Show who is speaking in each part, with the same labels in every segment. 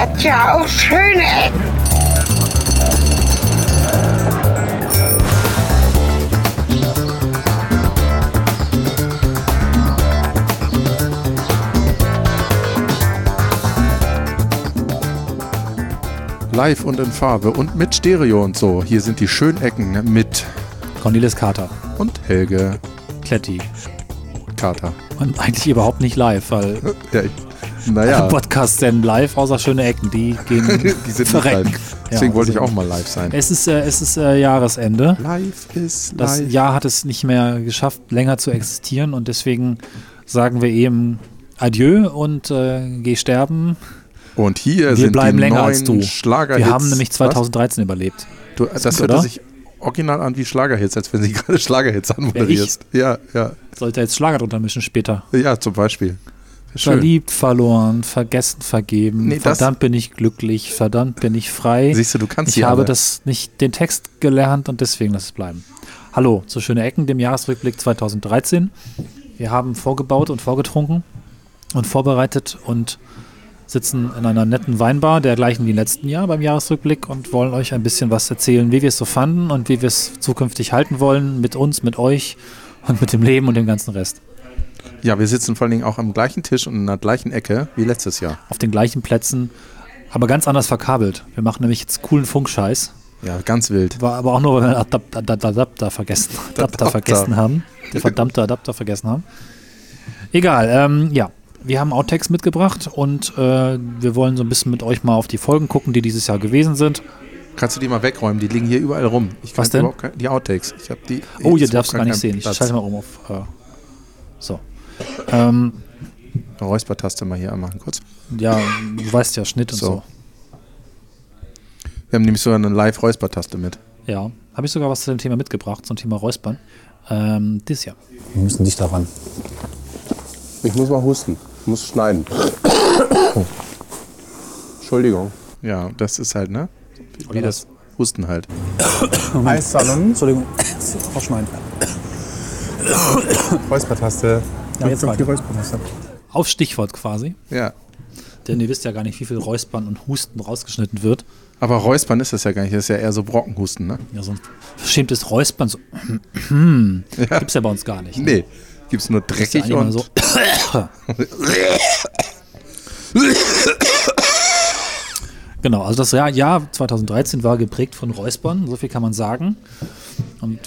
Speaker 1: hat ja auch schöne Ecken.
Speaker 2: Live und in Farbe und mit Stereo und so. Hier sind die schönen Ecken mit
Speaker 3: Cornelis Carter,
Speaker 2: und Helge
Speaker 3: Kletti.
Speaker 2: Carter.
Speaker 3: Und eigentlich überhaupt nicht live, weil
Speaker 2: Ja, naja,
Speaker 3: Podcasts denn live, außer schöne Ecken, die gehen
Speaker 2: die sind nicht
Speaker 3: verrecken.
Speaker 2: live. Deswegen
Speaker 3: Ja,
Speaker 2: wollte ich
Speaker 3: also-
Speaker 2: auch mal live sein.
Speaker 3: Es ist, äh, es ist äh, Jahresende.
Speaker 2: Live ist
Speaker 3: Das
Speaker 2: live.
Speaker 3: Jahr hat es nicht mehr geschafft, länger zu existieren und deswegen sagen wir eben Adieu und äh, geh sterben.
Speaker 2: Und hier
Speaker 3: Wir
Speaker 2: sind
Speaker 3: bleiben
Speaker 2: die
Speaker 3: länger
Speaker 2: neuen
Speaker 3: als du.
Speaker 2: Schlagerhits.
Speaker 3: Wir haben nämlich 2013 überlebt.
Speaker 2: Was? Du, das
Speaker 3: oder?
Speaker 2: sich original an wie Schlagerhits, als wenn sie gerade Schlagerhits anmoderierst. Ja, ja,
Speaker 3: Sollte jetzt Schlager drunter mischen später.
Speaker 2: ja, zum Beispiel. Schön.
Speaker 3: Verliebt, verloren, vergessen, vergeben.
Speaker 2: Nee,
Speaker 3: verdammt bin ich glücklich, verdammt bin ich frei.
Speaker 2: Siehst du, du kannst
Speaker 3: ich habe
Speaker 2: alle.
Speaker 3: das nicht den Text gelernt und deswegen lass es bleiben. Hallo zu Schöne Ecken, dem Jahresrückblick 2013. Wir haben vorgebaut und vorgetrunken und vorbereitet und sitzen in einer netten Weinbar, der gleichen wie im letzten Jahr beim Jahresrückblick und wollen euch ein bisschen was erzählen, wie wir es so fanden und wie wir es zukünftig halten wollen mit uns, mit euch und mit dem Leben und dem ganzen Rest.
Speaker 2: Ja, wir sitzen vor allen Dingen auch am gleichen Tisch und in der gleichen Ecke wie letztes Jahr.
Speaker 3: Auf den gleichen Plätzen, aber ganz anders verkabelt. Wir machen nämlich jetzt coolen Funkscheiß.
Speaker 2: Ja, ganz wild.
Speaker 3: War aber auch nur, weil wir einen Adapter, Adapter, vergessen, Adapter
Speaker 2: Adapter.
Speaker 3: vergessen haben. Der verdammte Adapter vergessen haben. Egal, ähm, ja. Wir haben Outtakes mitgebracht und äh, wir wollen so ein bisschen mit euch mal auf die Folgen gucken, die dieses Jahr gewesen sind.
Speaker 2: Kannst du die mal wegräumen? Die liegen hier überall rum. Ich
Speaker 3: Was
Speaker 2: kann
Speaker 3: denn?
Speaker 2: überhaupt kein- Die Outtakes. Ich habe die.
Speaker 3: Oh,
Speaker 2: ich
Speaker 3: ihr darfst gar nicht sehen. Ich
Speaker 2: Platz.
Speaker 3: schalte mal um auf. Äh, so. Ähm,
Speaker 2: Räuspertaste mal hier anmachen, kurz.
Speaker 3: ja, du weißt ja, Schnitt und
Speaker 2: So.
Speaker 3: so.
Speaker 2: Wir haben nämlich so eine Live-Räuspertaste mit.
Speaker 3: Ja. Habe ich sogar was zu dem Thema mitgebracht, zum Thema Räuspern. Ähm, das ja.
Speaker 4: Wir müssen dich daran.
Speaker 5: Ich muss mal husten. Ich muss schneiden. Entschuldigung.
Speaker 2: Ja, das ist halt, ne? Wie das Husten halt.
Speaker 5: Eissalon,
Speaker 4: Entschuldigung, rausschneiden.
Speaker 5: Räuspertaste.
Speaker 4: Ja, jetzt
Speaker 5: auf die. Räuspertaste.
Speaker 3: Auf Stichwort quasi.
Speaker 2: Ja.
Speaker 3: Denn ihr wisst ja gar nicht, wie viel Räuspern und Husten rausgeschnitten wird.
Speaker 2: Aber Räuspern ist das ja gar nicht. Das ist ja eher so Brockenhusten, ne?
Speaker 3: Ja, so ein verschämtes Räuspern. So, hm, Gibt's ja bei uns gar nicht. ne?
Speaker 2: Nee. Gibt's nur
Speaker 3: Ist ja
Speaker 2: dreckig
Speaker 3: mal
Speaker 2: und.
Speaker 3: so. genau, also das Jahr, Jahr 2013 war geprägt von Räuspern, so viel kann man sagen. Und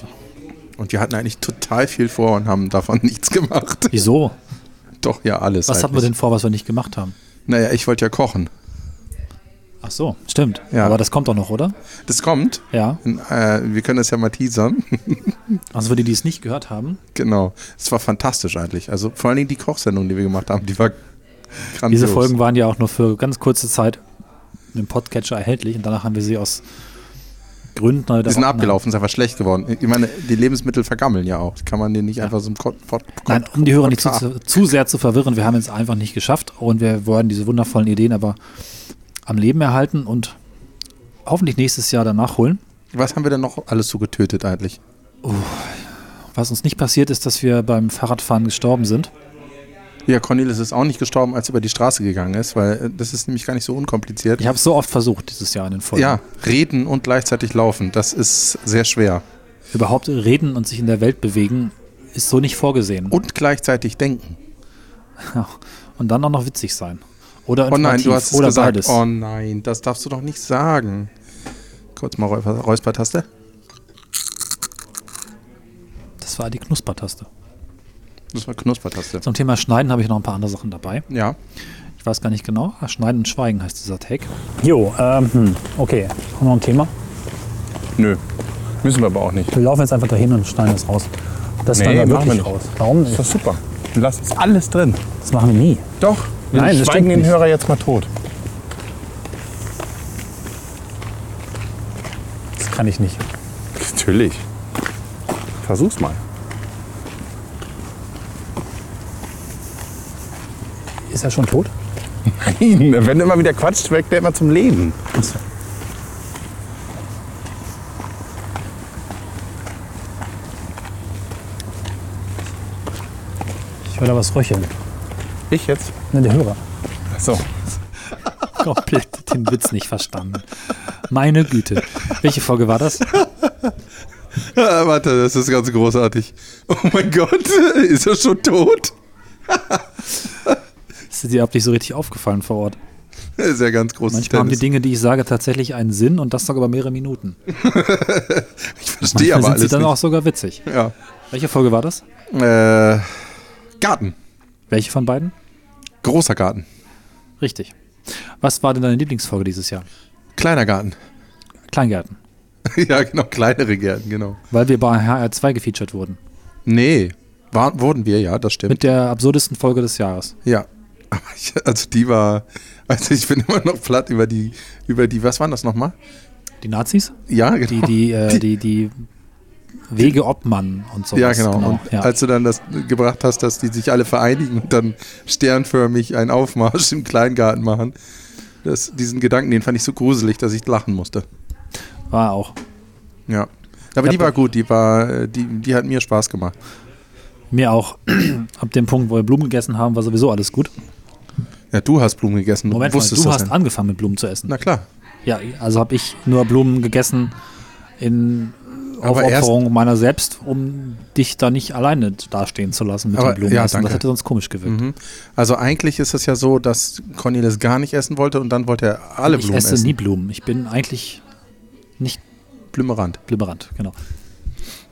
Speaker 2: Und wir hatten eigentlich total viel vor und haben davon nichts gemacht.
Speaker 3: wieso?
Speaker 2: Doch, ja, alles.
Speaker 3: Was hatten wir
Speaker 2: eigentlich.
Speaker 3: denn vor, was wir nicht gemacht haben?
Speaker 2: Naja, ich wollte ja kochen.
Speaker 3: Ach so, stimmt.
Speaker 2: Ja.
Speaker 3: Aber das kommt doch noch, oder?
Speaker 2: Das kommt.
Speaker 3: Ja.
Speaker 2: Äh, wir können das ja mal teasern.
Speaker 3: Also für die, die es nicht gehört haben,
Speaker 2: genau. Es war fantastisch eigentlich. Also vor allen Dingen die Kochsendung, die wir gemacht haben, die war grandios.
Speaker 3: diese Folgen waren ja auch nur für ganz kurze Zeit im Podcatcher erhältlich und danach haben wir sie aus Gründen oder
Speaker 2: Die sind abgelaufen, ist einfach schlecht geworden. Ich meine, die Lebensmittel vergammeln ja auch. Kann man den nicht einfach so im Kot, Pot,
Speaker 3: Nein, um die Hörer nicht zu, zu, zu sehr zu verwirren, wir haben es einfach nicht geschafft und wir wollen diese wundervollen Ideen aber am Leben erhalten und hoffentlich nächstes Jahr danach holen.
Speaker 2: Was haben wir denn noch alles so getötet eigentlich?
Speaker 3: Was uns nicht passiert ist, dass wir beim Fahrradfahren gestorben sind.
Speaker 2: Ja, Cornelis ist auch nicht gestorben, als er über die Straße gegangen ist, weil äh, das ist nämlich gar nicht so unkompliziert.
Speaker 3: Ich habe es so oft versucht dieses Jahr in den Folgen.
Speaker 2: Ja, reden und gleichzeitig laufen, das ist sehr schwer.
Speaker 3: Überhaupt reden und sich in der Welt bewegen ist so nicht vorgesehen.
Speaker 2: Und gleichzeitig denken.
Speaker 3: Und dann auch noch witzig sein. Oder
Speaker 2: Oh nein, du hast es
Speaker 3: Oder
Speaker 2: gesagt.
Speaker 3: beides.
Speaker 2: Oh nein, das darfst du doch nicht sagen. Kurz mal Räusper- Räuspertaste.
Speaker 3: Das war die Knuspertaste.
Speaker 2: Das war Knuspertaste.
Speaker 3: Zum Thema Schneiden habe ich noch ein paar andere Sachen dabei.
Speaker 2: Ja.
Speaker 3: Ich weiß gar nicht genau. Ah, Schneiden und Schweigen heißt dieser Take.
Speaker 4: Jo, ähm, hm, okay. Haben wir noch ein Thema?
Speaker 5: Nö. Müssen wir aber auch nicht.
Speaker 4: Wir laufen jetzt einfach dahin und schneiden das raus. Das
Speaker 5: Nee,
Speaker 4: wir
Speaker 5: machen wir
Speaker 4: wirklich
Speaker 5: nicht.
Speaker 4: raus. Warum
Speaker 5: Ist
Speaker 4: nicht?
Speaker 5: doch super. Du lässt es alles drin.
Speaker 4: Das machen wir nie.
Speaker 5: Doch. Wir
Speaker 4: Nein, das
Speaker 5: schweigen den
Speaker 4: nicht.
Speaker 5: Hörer jetzt mal tot.
Speaker 4: Das kann ich nicht.
Speaker 5: Natürlich. Versuch's mal.
Speaker 4: Ist er schon tot?
Speaker 5: Nein, wenn du immer wieder quatscht, weckt der immer zum Leben.
Speaker 4: Ich höre da was röcheln.
Speaker 5: Ich jetzt?
Speaker 4: Ne, der Hörer.
Speaker 5: Ach so.
Speaker 3: komplett den Witz nicht verstanden. Meine Güte. Welche Folge war das?
Speaker 2: Ah, warte, das ist ganz großartig. Oh mein Gott, ist er schon tot?
Speaker 3: Ist dir überhaupt nicht so richtig aufgefallen vor Ort?
Speaker 2: Das ist ja ganz großes
Speaker 3: Manchmal haben die
Speaker 2: Tennis.
Speaker 3: Dinge, die ich sage, tatsächlich einen Sinn und das sogar über mehrere Minuten.
Speaker 2: Ich verstehe
Speaker 3: Manchmal
Speaker 2: aber
Speaker 3: sind sie
Speaker 2: alles
Speaker 3: dann
Speaker 2: nicht.
Speaker 3: auch sogar witzig.
Speaker 2: Ja.
Speaker 3: Welche Folge war das?
Speaker 2: Äh, Garten.
Speaker 3: Welche von beiden?
Speaker 2: Großer Garten.
Speaker 3: Richtig. Was war denn deine Lieblingsfolge dieses Jahr?
Speaker 2: Kleiner Garten.
Speaker 3: Kleingärten.
Speaker 2: ja, genau, kleinere Gärten, genau.
Speaker 3: Weil wir bei HR2 gefeatured wurden.
Speaker 2: Nee, war, wurden wir, ja, das stimmt.
Speaker 3: Mit der absurdesten Folge des Jahres.
Speaker 2: Ja. Ich, also die war, also ich bin immer noch platt über die, über die, was waren das nochmal?
Speaker 3: Die Nazis?
Speaker 2: Ja, genau.
Speaker 3: Die, die, äh, die, die Wege Obmann und so.
Speaker 2: ja, genau. Und
Speaker 3: ja.
Speaker 2: als du dann das gebracht hast, dass die sich alle vereinigen und dann sternförmig einen Aufmarsch im Kleingarten machen, das, diesen Gedanken, den fand ich so gruselig, dass ich lachen musste.
Speaker 3: War auch.
Speaker 2: Ja. Aber die war gut, die war, äh, die, die hat mir Spaß gemacht.
Speaker 3: Mir auch. Ab dem Punkt, wo wir Blumen gegessen haben, war sowieso alles gut.
Speaker 2: Ja, du hast Blumen gegessen, du
Speaker 3: Moment mal,
Speaker 2: wusstest
Speaker 3: du hast
Speaker 2: ja.
Speaker 3: angefangen mit Blumen zu essen.
Speaker 2: Na klar.
Speaker 3: Ja, also habe ich nur Blumen gegessen in
Speaker 2: Aber
Speaker 3: Aufopferung meiner selbst, um dich da nicht alleine dastehen zu lassen mit
Speaker 2: Aber-
Speaker 3: den Blumen.
Speaker 2: ja,
Speaker 3: essen. Das hätte sonst komisch gewirkt.
Speaker 2: Mhm. Also eigentlich ist es ja so, dass Cornelis gar nicht essen wollte und dann wollte er alle
Speaker 3: ich
Speaker 2: Blumen
Speaker 3: esse
Speaker 2: essen.
Speaker 3: nie Blumen. Ich bin eigentlich nicht
Speaker 2: Blümerand.
Speaker 3: blibberant, genau.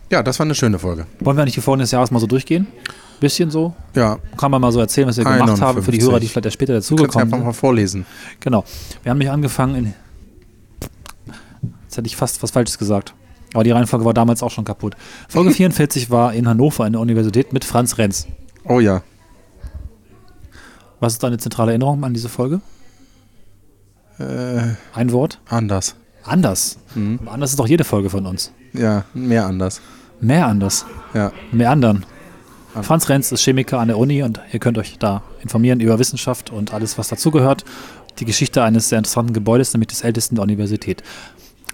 Speaker 2: Ja, das war eine schöne Folge.
Speaker 3: Wollen wir eigentlich die Folgen des Jahres mal so durchgehen? Bisschen so?
Speaker 2: Ja,
Speaker 3: Kann man mal so erzählen, was wir gemacht haben für die
Speaker 2: 51.
Speaker 3: Hörer, die vielleicht erst später dazugekommen
Speaker 2: einfach
Speaker 3: sind.
Speaker 2: mal vorlesen.
Speaker 3: Genau. Wir haben nicht angefangen in. Jetzt hätte ich fast was Falsches gesagt. Aber die Reihenfolge war damals auch schon kaputt. Folge 44 war in Hannover in der Universität mit Franz Renz.
Speaker 2: Oh ja.
Speaker 3: Was ist deine zentrale Erinnerung an diese Folge?
Speaker 2: Äh,
Speaker 3: Ein Wort?
Speaker 2: anders.
Speaker 3: Anders.
Speaker 2: Mhm.
Speaker 3: Aber anders ist doch jede Folge von uns.
Speaker 2: Ja, mehr anders.
Speaker 3: Mehr anders.
Speaker 2: Ja.
Speaker 3: Mehr anderen.
Speaker 2: An-
Speaker 3: Franz Renz ist Chemiker an der Uni und ihr könnt euch da informieren über Wissenschaft und alles, was dazugehört. Die Geschichte eines sehr interessanten Gebäudes, nämlich des ältesten der Universität.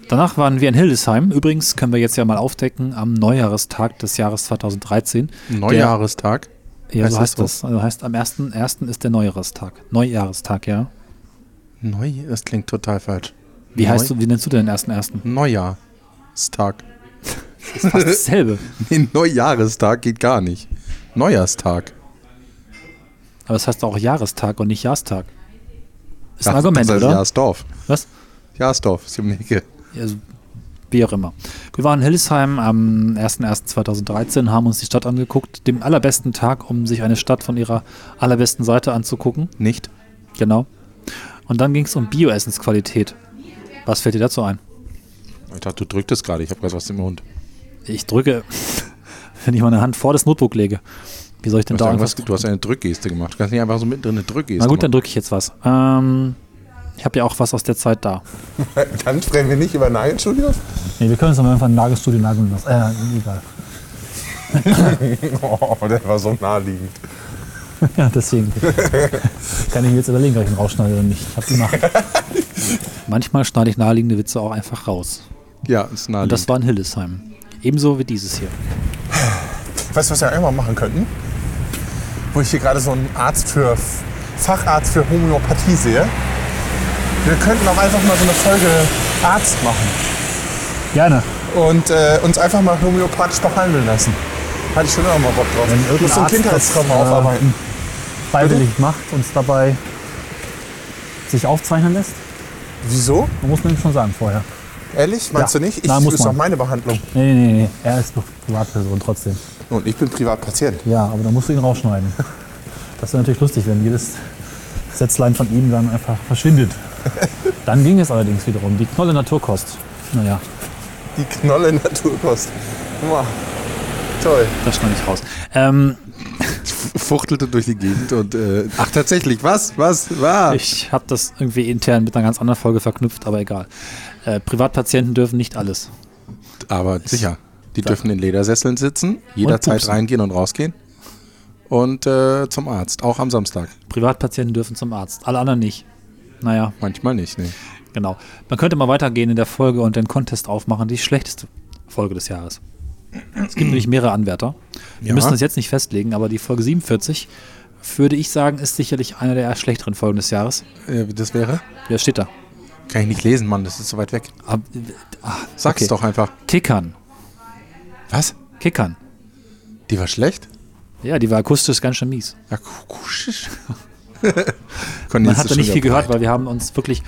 Speaker 3: Danach waren wir in Hildesheim. Übrigens können wir jetzt ja mal aufdecken am Neujahrestag des Jahres 2013.
Speaker 2: Neujahrestag.
Speaker 3: Ja,
Speaker 2: Heißt
Speaker 3: so
Speaker 2: das
Speaker 3: heißt
Speaker 2: so?
Speaker 3: das. Also heißt am 1.1. ist der Neujahrestag. Neujahrestag, ja.
Speaker 2: Neu, das klingt total falsch.
Speaker 3: Wie
Speaker 2: Neu-
Speaker 3: heißt du, wie nennst du denn den 1.1.?
Speaker 2: Neujahrstag.
Speaker 3: Das ist fast dasselbe.
Speaker 2: Nee, Neujahrestag geht gar nicht. Neujahrstag.
Speaker 3: Aber es heißt auch Jahrestag und nicht Jahrstag. Ist ein
Speaker 2: Ach,
Speaker 3: Argument,
Speaker 2: das heißt
Speaker 3: oder?
Speaker 2: Jahrsdorf.
Speaker 3: Was?
Speaker 2: Jahrsdorf ist um die Ecke.
Speaker 3: Also, wie auch immer. Wir waren in Hildesheim am 01.01.2013, haben uns die Stadt angeguckt, dem allerbesten Tag, um sich eine Stadt von ihrer allerbesten Seite anzugucken.
Speaker 2: Nicht?
Speaker 3: Genau. Und dann ging es um Bioessensqualität. Was fällt dir dazu ein?
Speaker 2: Ich dachte, du drücktest gerade. Ich habe gerade was im Mund.
Speaker 3: Ich drücke, wenn ich meine Hand vor das Notebook lege. Wie soll ich denn da
Speaker 2: irgendwas,
Speaker 3: irgendwas?
Speaker 2: du hast eine Drückgeste gemacht. Du kannst nicht einfach so mittendrin eine Drückgeste
Speaker 3: Na gut, dann
Speaker 2: machen.
Speaker 3: drücke ich jetzt was. Ähm, ich habe ja auch was aus der Zeit da.
Speaker 5: Dann sprechen wir nicht über Nagelstudios?
Speaker 4: Nee, wir können uns aber einfach ein Nagelstudio nageln lassen. Äh, egal.
Speaker 5: Oh, der war so naheliegend.
Speaker 4: Ja, deswegen. Kann ich mir jetzt überlegen, ob ich ihn rausschneide oder nicht. Ich hab die Macht.
Speaker 3: Manchmal schneide ich naheliegende Witze auch einfach raus.
Speaker 2: Ja, ist
Speaker 3: Und
Speaker 2: naheliegend.
Speaker 3: das war in Hildesheim. Ebenso wie dieses hier.
Speaker 5: Weißt du, was wir einmal machen könnten? Wo ich hier gerade so einen Arzt für Facharzt für Homöopathie sehe. Wir könnten auch einfach mal so eine Folge Arzt machen
Speaker 4: Gerne.
Speaker 5: und äh, uns einfach mal homöopathisch behandeln lassen. Hatte ich schon immer mal Bock drauf.
Speaker 4: Wenn
Speaker 5: Ich
Speaker 4: irgendein
Speaker 5: muss so ein Kindheitstrauma
Speaker 4: äh,
Speaker 5: aufarbeiten.
Speaker 4: Freiwillig macht, uns dabei sich aufzeichnen lässt.
Speaker 5: Wieso?
Speaker 4: Man muss nämlich schon sagen vorher.
Speaker 5: Ehrlich? Meinst
Speaker 4: Ja.
Speaker 5: du nicht? Ich,
Speaker 4: Nein, muss
Speaker 5: ist doch
Speaker 4: man.
Speaker 5: meine Behandlung.
Speaker 4: Nee, nee, nee. Er ist doch Privatperson trotzdem.
Speaker 5: Und ich bin Privatpatient.
Speaker 4: Ja, aber da musst du ihn rausschneiden. Das wäre natürlich lustig, wenn jedes Sätzlein von ihm dann einfach verschwindet. Dann ging es allerdings wiederum. Die Knolle Naturkost. Naja,
Speaker 5: Die Knolle Naturkost. Wow. Toll.
Speaker 3: Das schneide ich raus. Ähm,
Speaker 2: fuchtelte durch die Gegend und äh, ach tatsächlich, was? Was? War?
Speaker 3: ich habe das irgendwie intern mit einer ganz anderen Folge verknüpft, aber egal. Äh, Privatpatienten dürfen nicht alles.
Speaker 2: Aber sicher. Die dürfen in Ledersesseln sitzen, jederzeit reingehen und rausgehen. Und äh, zum Arzt, auch am Samstag.
Speaker 3: Privatpatienten dürfen zum Arzt, alle anderen nicht. Naja,
Speaker 2: Manchmal nicht, nee.
Speaker 3: genau. Man könnte mal weitergehen in der Folge und den Contest aufmachen, die schlechteste Folge des Jahres. Es gibt nämlich mehrere Anwärter. Wir
Speaker 2: Ja.
Speaker 3: müssen das jetzt nicht festlegen, aber die Folge 47 würde ich sagen, ist sicherlich eine der schlechteren Folgen des Jahres.
Speaker 2: Äh, das wäre?
Speaker 3: Wer steht da?
Speaker 2: Kann ich nicht lesen, Mann, das ist so weit weg.
Speaker 3: Ah, ah,
Speaker 2: Sag's
Speaker 3: okay.
Speaker 2: doch einfach.
Speaker 3: Kickern.
Speaker 2: Was?
Speaker 3: Kickern.
Speaker 2: Die war schlecht?
Speaker 3: Ja, die war akustisch ganz schön mies.
Speaker 2: Akustisch.
Speaker 3: Man hat da nicht viel gehört, weil wir haben uns wirklich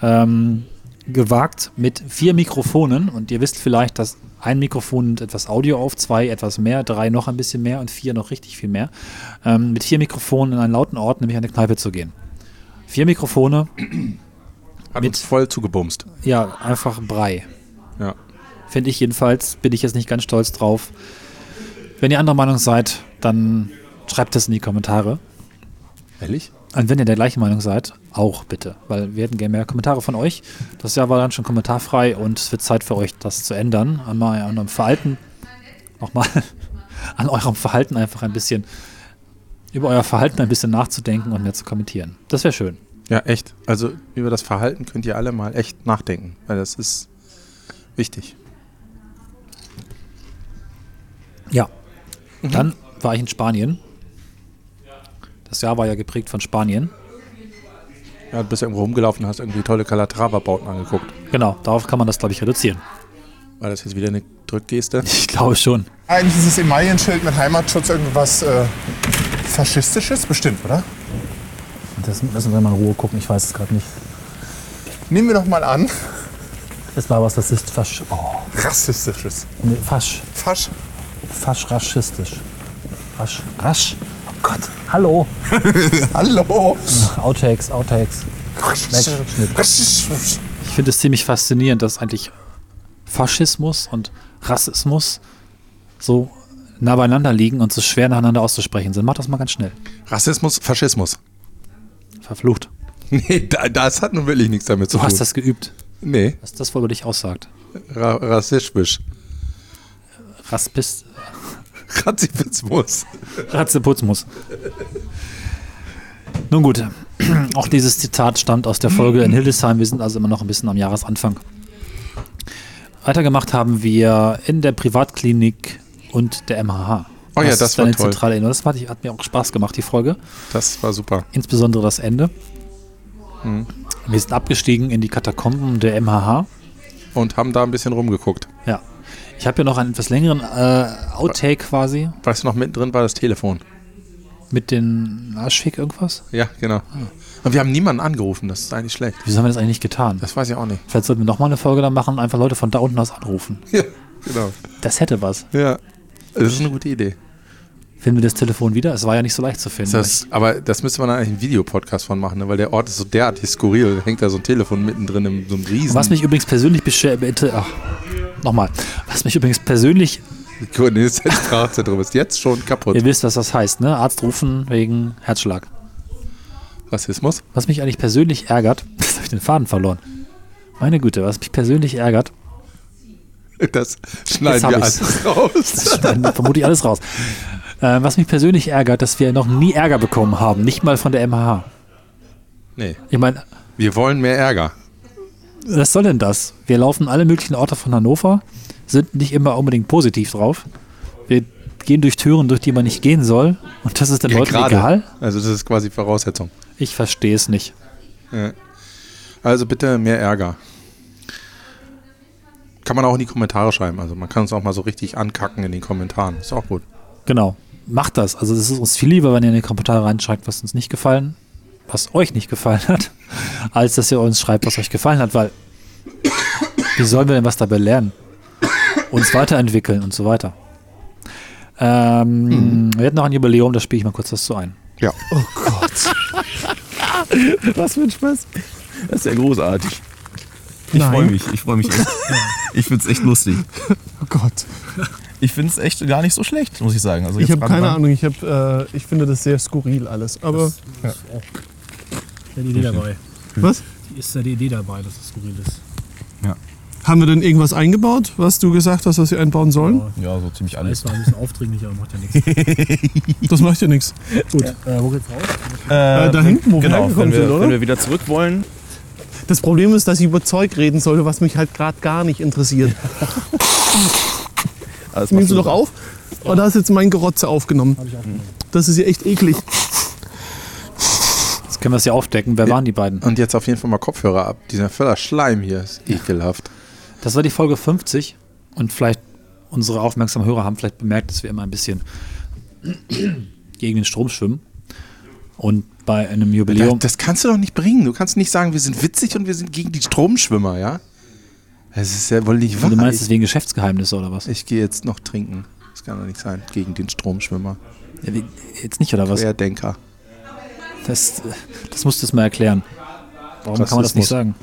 Speaker 3: ähm, gewagt mit vier Mikrofonen und ihr wisst vielleicht, dass ein Mikrofon nimmt etwas Audio auf, zwei etwas mehr, drei noch ein bisschen mehr und vier noch richtig viel mehr. Ähm, mit vier Mikrofonen in einen lauten Ort, nämlich an eine Kneipe zu gehen. Vier Mikrofone,
Speaker 2: Hat
Speaker 3: mit-
Speaker 2: uns voll zugebumst.
Speaker 3: ja, einfach Brei.
Speaker 2: Ja.
Speaker 3: Finde ich jedenfalls, bin ich jetzt nicht ganz stolz drauf. Wenn ihr anderer Meinung seid, dann schreibt es in die Kommentare.
Speaker 2: Ehrlich?
Speaker 3: Und wenn ihr der gleichen Meinung seid, auch bitte. Weil wir hätten gerne mehr Kommentare von euch. Das Jahr war dann schon kommentarfrei und es wird Zeit für euch, das zu ändern. Einmal an eurem Verhalten, nochmal an eurem Verhalten einfach ein bisschen, über euer Verhalten ein bisschen nachzudenken und mehr zu kommentieren. Das wäre schön.
Speaker 2: Ja, echt. Also über das Verhalten könnt ihr alle mal echt nachdenken, weil das ist wichtig.
Speaker 3: Ja. Dann war ich in Spanien. Das Jahr war ja geprägt von Spanien.
Speaker 2: Ja, du bist irgendwo rumgelaufen und hast irgendwie tolle Calatrava-Bauten angeguckt.
Speaker 3: Genau, darauf kann man das, glaube ich, reduzieren.
Speaker 2: War das jetzt wieder eine Drückgeste?
Speaker 3: Ich glaube schon.
Speaker 5: Eigentlich dieses Emaillenschild mit Heimatschutz irgendwas äh, Faschistisches? Bestimmt, oder?
Speaker 4: Das müssen wir mal in Ruhe gucken, ich weiß es gerade nicht.
Speaker 5: Nehmen wir doch mal an.
Speaker 4: Es war was, das ist fasch. Oh,
Speaker 5: Rassistisches.
Speaker 4: nee, fasch.
Speaker 5: Fasch.
Speaker 4: Fasch raschistisch. Rasch. Rasch. Oh Gott. Hallo.
Speaker 5: Hallo.
Speaker 4: Outtakes, Outtakes.
Speaker 3: Ich finde es ziemlich faszinierend, dass eigentlich Faschismus und Rassismus so nah beieinander liegen und so schwer nacheinander auszusprechen sind. Mach das mal ganz schnell.
Speaker 2: Rassismus, Faschismus.
Speaker 3: Verflucht.
Speaker 2: Nee, da, das hat nun wirklich nichts damit zu
Speaker 3: Du
Speaker 2: tun.
Speaker 3: hast das geübt.
Speaker 2: nee,
Speaker 3: Was das wohl über dich aussagt.
Speaker 2: Ra rassistisch.
Speaker 3: Raspist,
Speaker 2: Rassismus.
Speaker 3: Ratzeputz Nun gut, auch dieses Zitat stammt aus der Folge in Hildesheim. Wir sind also immer noch ein bisschen am Jahresanfang. Weitergemacht haben wir in der Privatklinik und der MHH.
Speaker 2: Oh ja, das
Speaker 3: ist
Speaker 2: war
Speaker 3: eine
Speaker 2: toll.
Speaker 3: zentrale Erinnerung. Das hat, hat mir auch Spaß gemacht, die Folge.
Speaker 2: Das war super.
Speaker 3: Insbesondere das Ende.
Speaker 2: Mhm.
Speaker 3: Wir sind abgestiegen in die Katakomben der MHH.
Speaker 2: Und haben da ein bisschen rumgeguckt.
Speaker 3: Ja. Ich habe ja noch einen etwas längeren äh, Outtake quasi
Speaker 2: Weißt du noch, mittendrin war das Telefon.
Speaker 3: mit den Aschfick irgendwas.
Speaker 2: Ja, genau. Und wir haben niemanden angerufen, das ist eigentlich schlecht.
Speaker 3: Wieso haben wir das eigentlich nicht getan?
Speaker 2: Das weiß ich auch nicht.
Speaker 3: Vielleicht sollten wir nochmal eine Folge da machen und einfach Leute von da unten aus anrufen.
Speaker 2: Ja, genau.
Speaker 3: Das hätte was.
Speaker 2: Ja, das ist eine gute Idee.
Speaker 3: Finden wir das Telefon wieder? Es war ja nicht so leicht zu finden.
Speaker 2: Das, aber das müsste man eigentlich einen Videopodcast von machen, ne? weil der Ort ist so derartig skurril. Da hängt da so ein Telefon mittendrin in so einem riesen...
Speaker 3: Was mich übrigens persönlich beschäftigt. Ach, nochmal. Was mich übrigens persönlich.
Speaker 2: Sprachzentrum ist jetzt schon kaputt.
Speaker 3: Ihr wisst, was das heißt, ne? Arzt rufen wegen Herzschlag.
Speaker 2: Rassismus?
Speaker 3: Was mich eigentlich persönlich ärgert. Jetzt habe ich den Faden verloren. Meine Güte, was mich persönlich ärgert.
Speaker 2: Das schneiden wir
Speaker 3: ich's.
Speaker 2: alles raus.
Speaker 3: Das schneiden vermutlich alles raus. Äh, was mich persönlich ärgert, dass wir noch nie Ärger bekommen haben. Nicht mal von der MHH.
Speaker 2: Nee,
Speaker 3: Ich meine,
Speaker 2: wir wollen mehr Ärger.
Speaker 3: was soll denn das? Wir laufen alle möglichen Orte von Hannover, sind nicht immer unbedingt positiv drauf. Wir gehen durch Türen, durch die man nicht gehen soll. Und das ist den Leuten
Speaker 2: gerade.
Speaker 3: egal?
Speaker 2: Also das ist quasi Voraussetzung.
Speaker 3: Ich verstehe es nicht.
Speaker 2: Ja. Also bitte mehr Ärger. Kann man auch in die Kommentare schreiben. Also man kann uns auch mal so richtig ankacken in den Kommentaren. Ist auch gut.
Speaker 3: Genau. Macht das. Also es ist uns viel lieber, wenn ihr in die Kommentare reinschreibt, was uns nicht gefallen, was euch nicht gefallen hat, als dass ihr uns schreibt, was euch gefallen hat, weil wie sollen wir denn was dabei lernen? Uns weiterentwickeln und so weiter. Ähm, Wir hatten noch ein Jubiläum, da spiele ich mal kurz was zu ein.
Speaker 2: Ja.
Speaker 6: Was für ein Spaß. Das ist ja großartig. Ich freue mich, ich freue mich echt. Ich finde es echt lustig.
Speaker 5: Oh Gott.
Speaker 6: Ich finde es echt gar nicht so schlecht, muss ich sagen. Also
Speaker 7: Ich habe keine Ahnung, ich, hab, äh, ich finde das sehr skurril alles. Aber
Speaker 4: die Idee dabei.
Speaker 7: was?
Speaker 4: Die ist ja die Idee dabei, dass es skurril ist.
Speaker 7: Haben wir denn irgendwas eingebaut, was du gesagt hast, was wir einbauen sollen?
Speaker 6: Ja, so ziemlich alles.
Speaker 4: war ein bisschen aufdringlich, aber macht ja nichts.
Speaker 7: Das macht ja nichts.
Speaker 4: Gut, äh, wo geht's raus?
Speaker 6: Äh,
Speaker 7: da hinten, wo wir
Speaker 6: genau,
Speaker 7: hergekommen
Speaker 6: wir,
Speaker 7: sind, oder?
Speaker 6: Wenn wir wieder zurück wollen,
Speaker 7: Das Problem ist, dass ich über Zeug reden sollte, was mich halt gerade gar nicht interessiert.
Speaker 6: alles
Speaker 7: Nimmst du doch auf? Oh, da ist jetzt mein Gerotze aufgenommen.
Speaker 4: Hab ich aufgenommen.
Speaker 7: Das ist ja echt eklig.
Speaker 3: Jetzt können wir es ja aufdecken. Wer waren die beiden?
Speaker 2: Und jetzt auf jeden Fall mal Kopfhörer ab. Dieser voller Schleim hier ist ekelhaft.
Speaker 3: Das war die Folge 50 und vielleicht unsere aufmerksamen Hörer haben vielleicht bemerkt, dass wir immer ein bisschen gegen den Strom schwimmen. Und bei einem
Speaker 2: Das,
Speaker 3: Jubiläum,
Speaker 2: das kannst du doch nicht bringen. Du kannst nicht sagen, wir sind witzig und wir sind gegen die Stromschwimmer, ja? Das ist ja wohl nicht wahr.
Speaker 3: du meinst es
Speaker 2: ich,
Speaker 3: wegen Geschäftsgeheimnisse oder was?
Speaker 2: ich gehe jetzt noch trinken. Das kann doch nicht sein. Gegen den Stromschwimmer.
Speaker 3: Ja, wie- Jetzt nicht, oder was?
Speaker 2: Querdenker.
Speaker 3: Das, das musst du es mal erklären. Warum kann man das nicht
Speaker 2: Rassismus.
Speaker 3: sagen?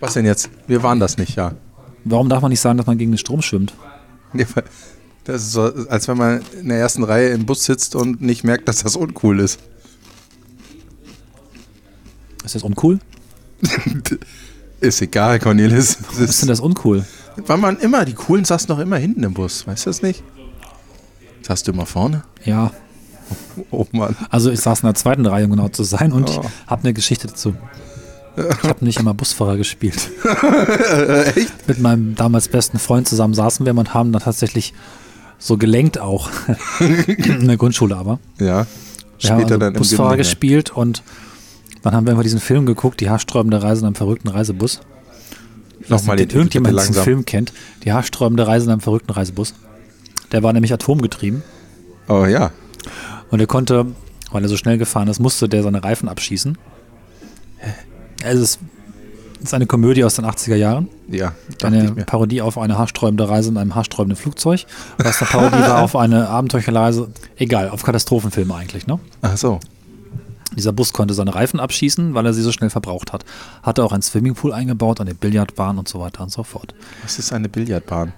Speaker 2: Was denn jetzt? Wir waren das nicht, ja.
Speaker 3: Warum darf man nicht sagen, dass man gegen den Strom schwimmt?
Speaker 2: Das ist so, als wenn man in der ersten Reihe im Bus sitzt und nicht merkt, dass das uncool ist.
Speaker 3: Ist das uncool?
Speaker 2: Ist egal, Cornelis.
Speaker 3: Was ist denn das uncool?
Speaker 2: weil man immer, die Coolen saßen doch immer hinten im Bus. Weißt du das nicht? Saß du immer vorne?
Speaker 3: Ja,
Speaker 2: Oh Mann.
Speaker 3: also ich saß in der zweiten Reihe, um genau zu sein, und
Speaker 2: Oh.
Speaker 3: ich habe eine Geschichte dazu. Ich habe nicht immer Busfahrer gespielt.
Speaker 2: Echt?
Speaker 3: Mit meinem damals besten Freund zusammen saßen wir und haben dann tatsächlich so gelenkt auch. in der Grundschule aber.
Speaker 2: Ja.
Speaker 3: Wir haben also
Speaker 2: dann im
Speaker 3: Busfahrer gespielt und dann haben wir einfach diesen Film geguckt, die haarsträubende Reise in einem verrückten Reisebus.
Speaker 2: Nochmal
Speaker 3: den
Speaker 2: den
Speaker 3: irgendjemand diesen. Film kennt. Die haarsträubende Reise in einem verrückten Reisebus. Der war nämlich atomgetrieben
Speaker 2: Oh ja.
Speaker 3: und er konnte, weil er so schnell gefahren ist, musste der seine Reifen abschießen. Es ist, ist eine Komödie aus den 80er Jahren.
Speaker 2: Ja,
Speaker 3: Eine. Parodie auf eine haarsträubende Reise in einem haarsträubenden Flugzeug. Was eine Parodie war auf eine abenteuerliche Reise, egal, auf Katastrophenfilme eigentlich, ne?
Speaker 2: Ach so.
Speaker 3: Dieser Bus konnte seine Reifen abschießen, weil er sie so schnell verbraucht hat. Hatte auch einen Swimmingpool eingebaut, eine Billardbahn und so weiter und so fort.
Speaker 2: Was ist eine Billardbahn?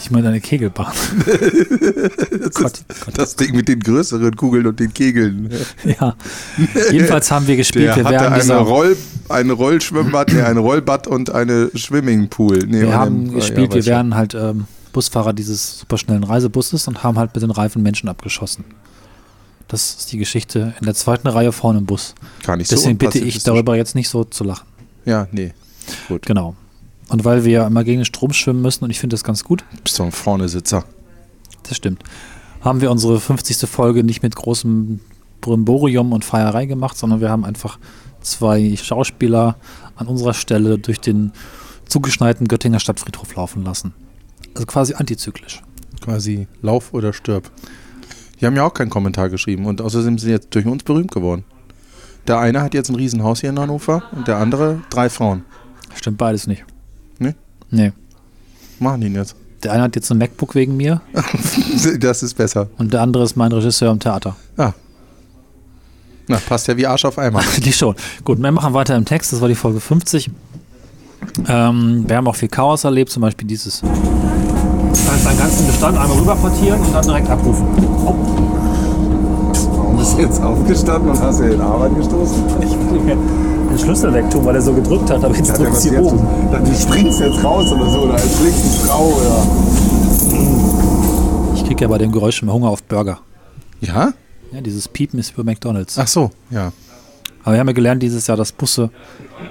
Speaker 3: Ich meine eine Kegelbahn. Gott, Gott.
Speaker 2: Das Ding mit den größeren Kugeln und den Kegeln.
Speaker 3: Ja. Jedenfalls haben wir gespielt,
Speaker 2: Der
Speaker 3: wir
Speaker 2: hatte eine
Speaker 3: dieser,
Speaker 2: Roll, ein Rollschwimmbad, nee, ein Rollbad und eine Swimmingpool. Nee,
Speaker 3: wir haben
Speaker 2: ein-
Speaker 3: gespielt,
Speaker 2: ja,
Speaker 3: wir wären halt ähm, Busfahrer dieses superschnellen Reisebusses und haben halt mit den Reifen Menschen abgeschossen. Das ist die Geschichte in der zweiten Reihe vorne im Bus.
Speaker 2: Gar nicht so
Speaker 3: Deswegen bitte ich darüber jetzt nicht so zu lachen.
Speaker 2: Ja, nee. Gut.
Speaker 3: Genau. Und weil wir immer gegen den Strom schwimmen müssen und ich finde das ganz gut,
Speaker 2: Bist doch ein Vorne-Sitzer.
Speaker 3: das stimmt, haben wir unsere 50. Folge nicht mit großem Brimborium und Feierei gemacht, sondern wir haben einfach zwei Schauspieler an unserer Stelle durch den zugeschneiten Göttinger Stadtfriedhof laufen lassen. Also quasi antizyklisch.
Speaker 2: Quasi Lauf oder stirb. Die haben ja auch keinen Kommentar geschrieben und außerdem sind sie jetzt durch uns berühmt geworden. Der eine hat jetzt ein Riesenhaus hier in Hannover und der andere drei Frauen.
Speaker 3: Stimmt beides nicht.
Speaker 2: Nee?
Speaker 3: Nee.
Speaker 2: Machen die ihn jetzt.
Speaker 3: Der eine hat jetzt ein MacBook wegen mir
Speaker 2: Das ist besser.
Speaker 3: und der andere ist mein Regisseur im Theater.
Speaker 2: Ah. Na, passt ja wie Arsch auf Eimer.
Speaker 3: Die schon. Gut, wir machen weiter im Text. Das war die Folge 50. Ähm, wir haben auch viel Chaos erlebt, zum Beispiel dieses. Du kannst deinen ganzen Bestand einmal rüberportieren und dann direkt abrufen.
Speaker 5: Warum bist du jetzt aufgestanden und hast dir den Arbeit gestoßen?
Speaker 3: Ich will den Schlüssel wegtun, weil er so gedrückt hat, aber jetzt
Speaker 5: Ja,
Speaker 3: drückt
Speaker 5: was
Speaker 3: sie
Speaker 5: jetzt?
Speaker 3: oben.
Speaker 5: Dann du springst jetzt raus oder so, oder schlägst eine Frau oder.
Speaker 3: Ich kriege ja bei dem Geräusch immer Hunger auf Burger.
Speaker 2: Ja?
Speaker 3: Ja, dieses Piepen ist über McDonalds.
Speaker 2: Ach so, ja.
Speaker 3: Aber wir haben ja gelernt dieses Jahr, dass Busse,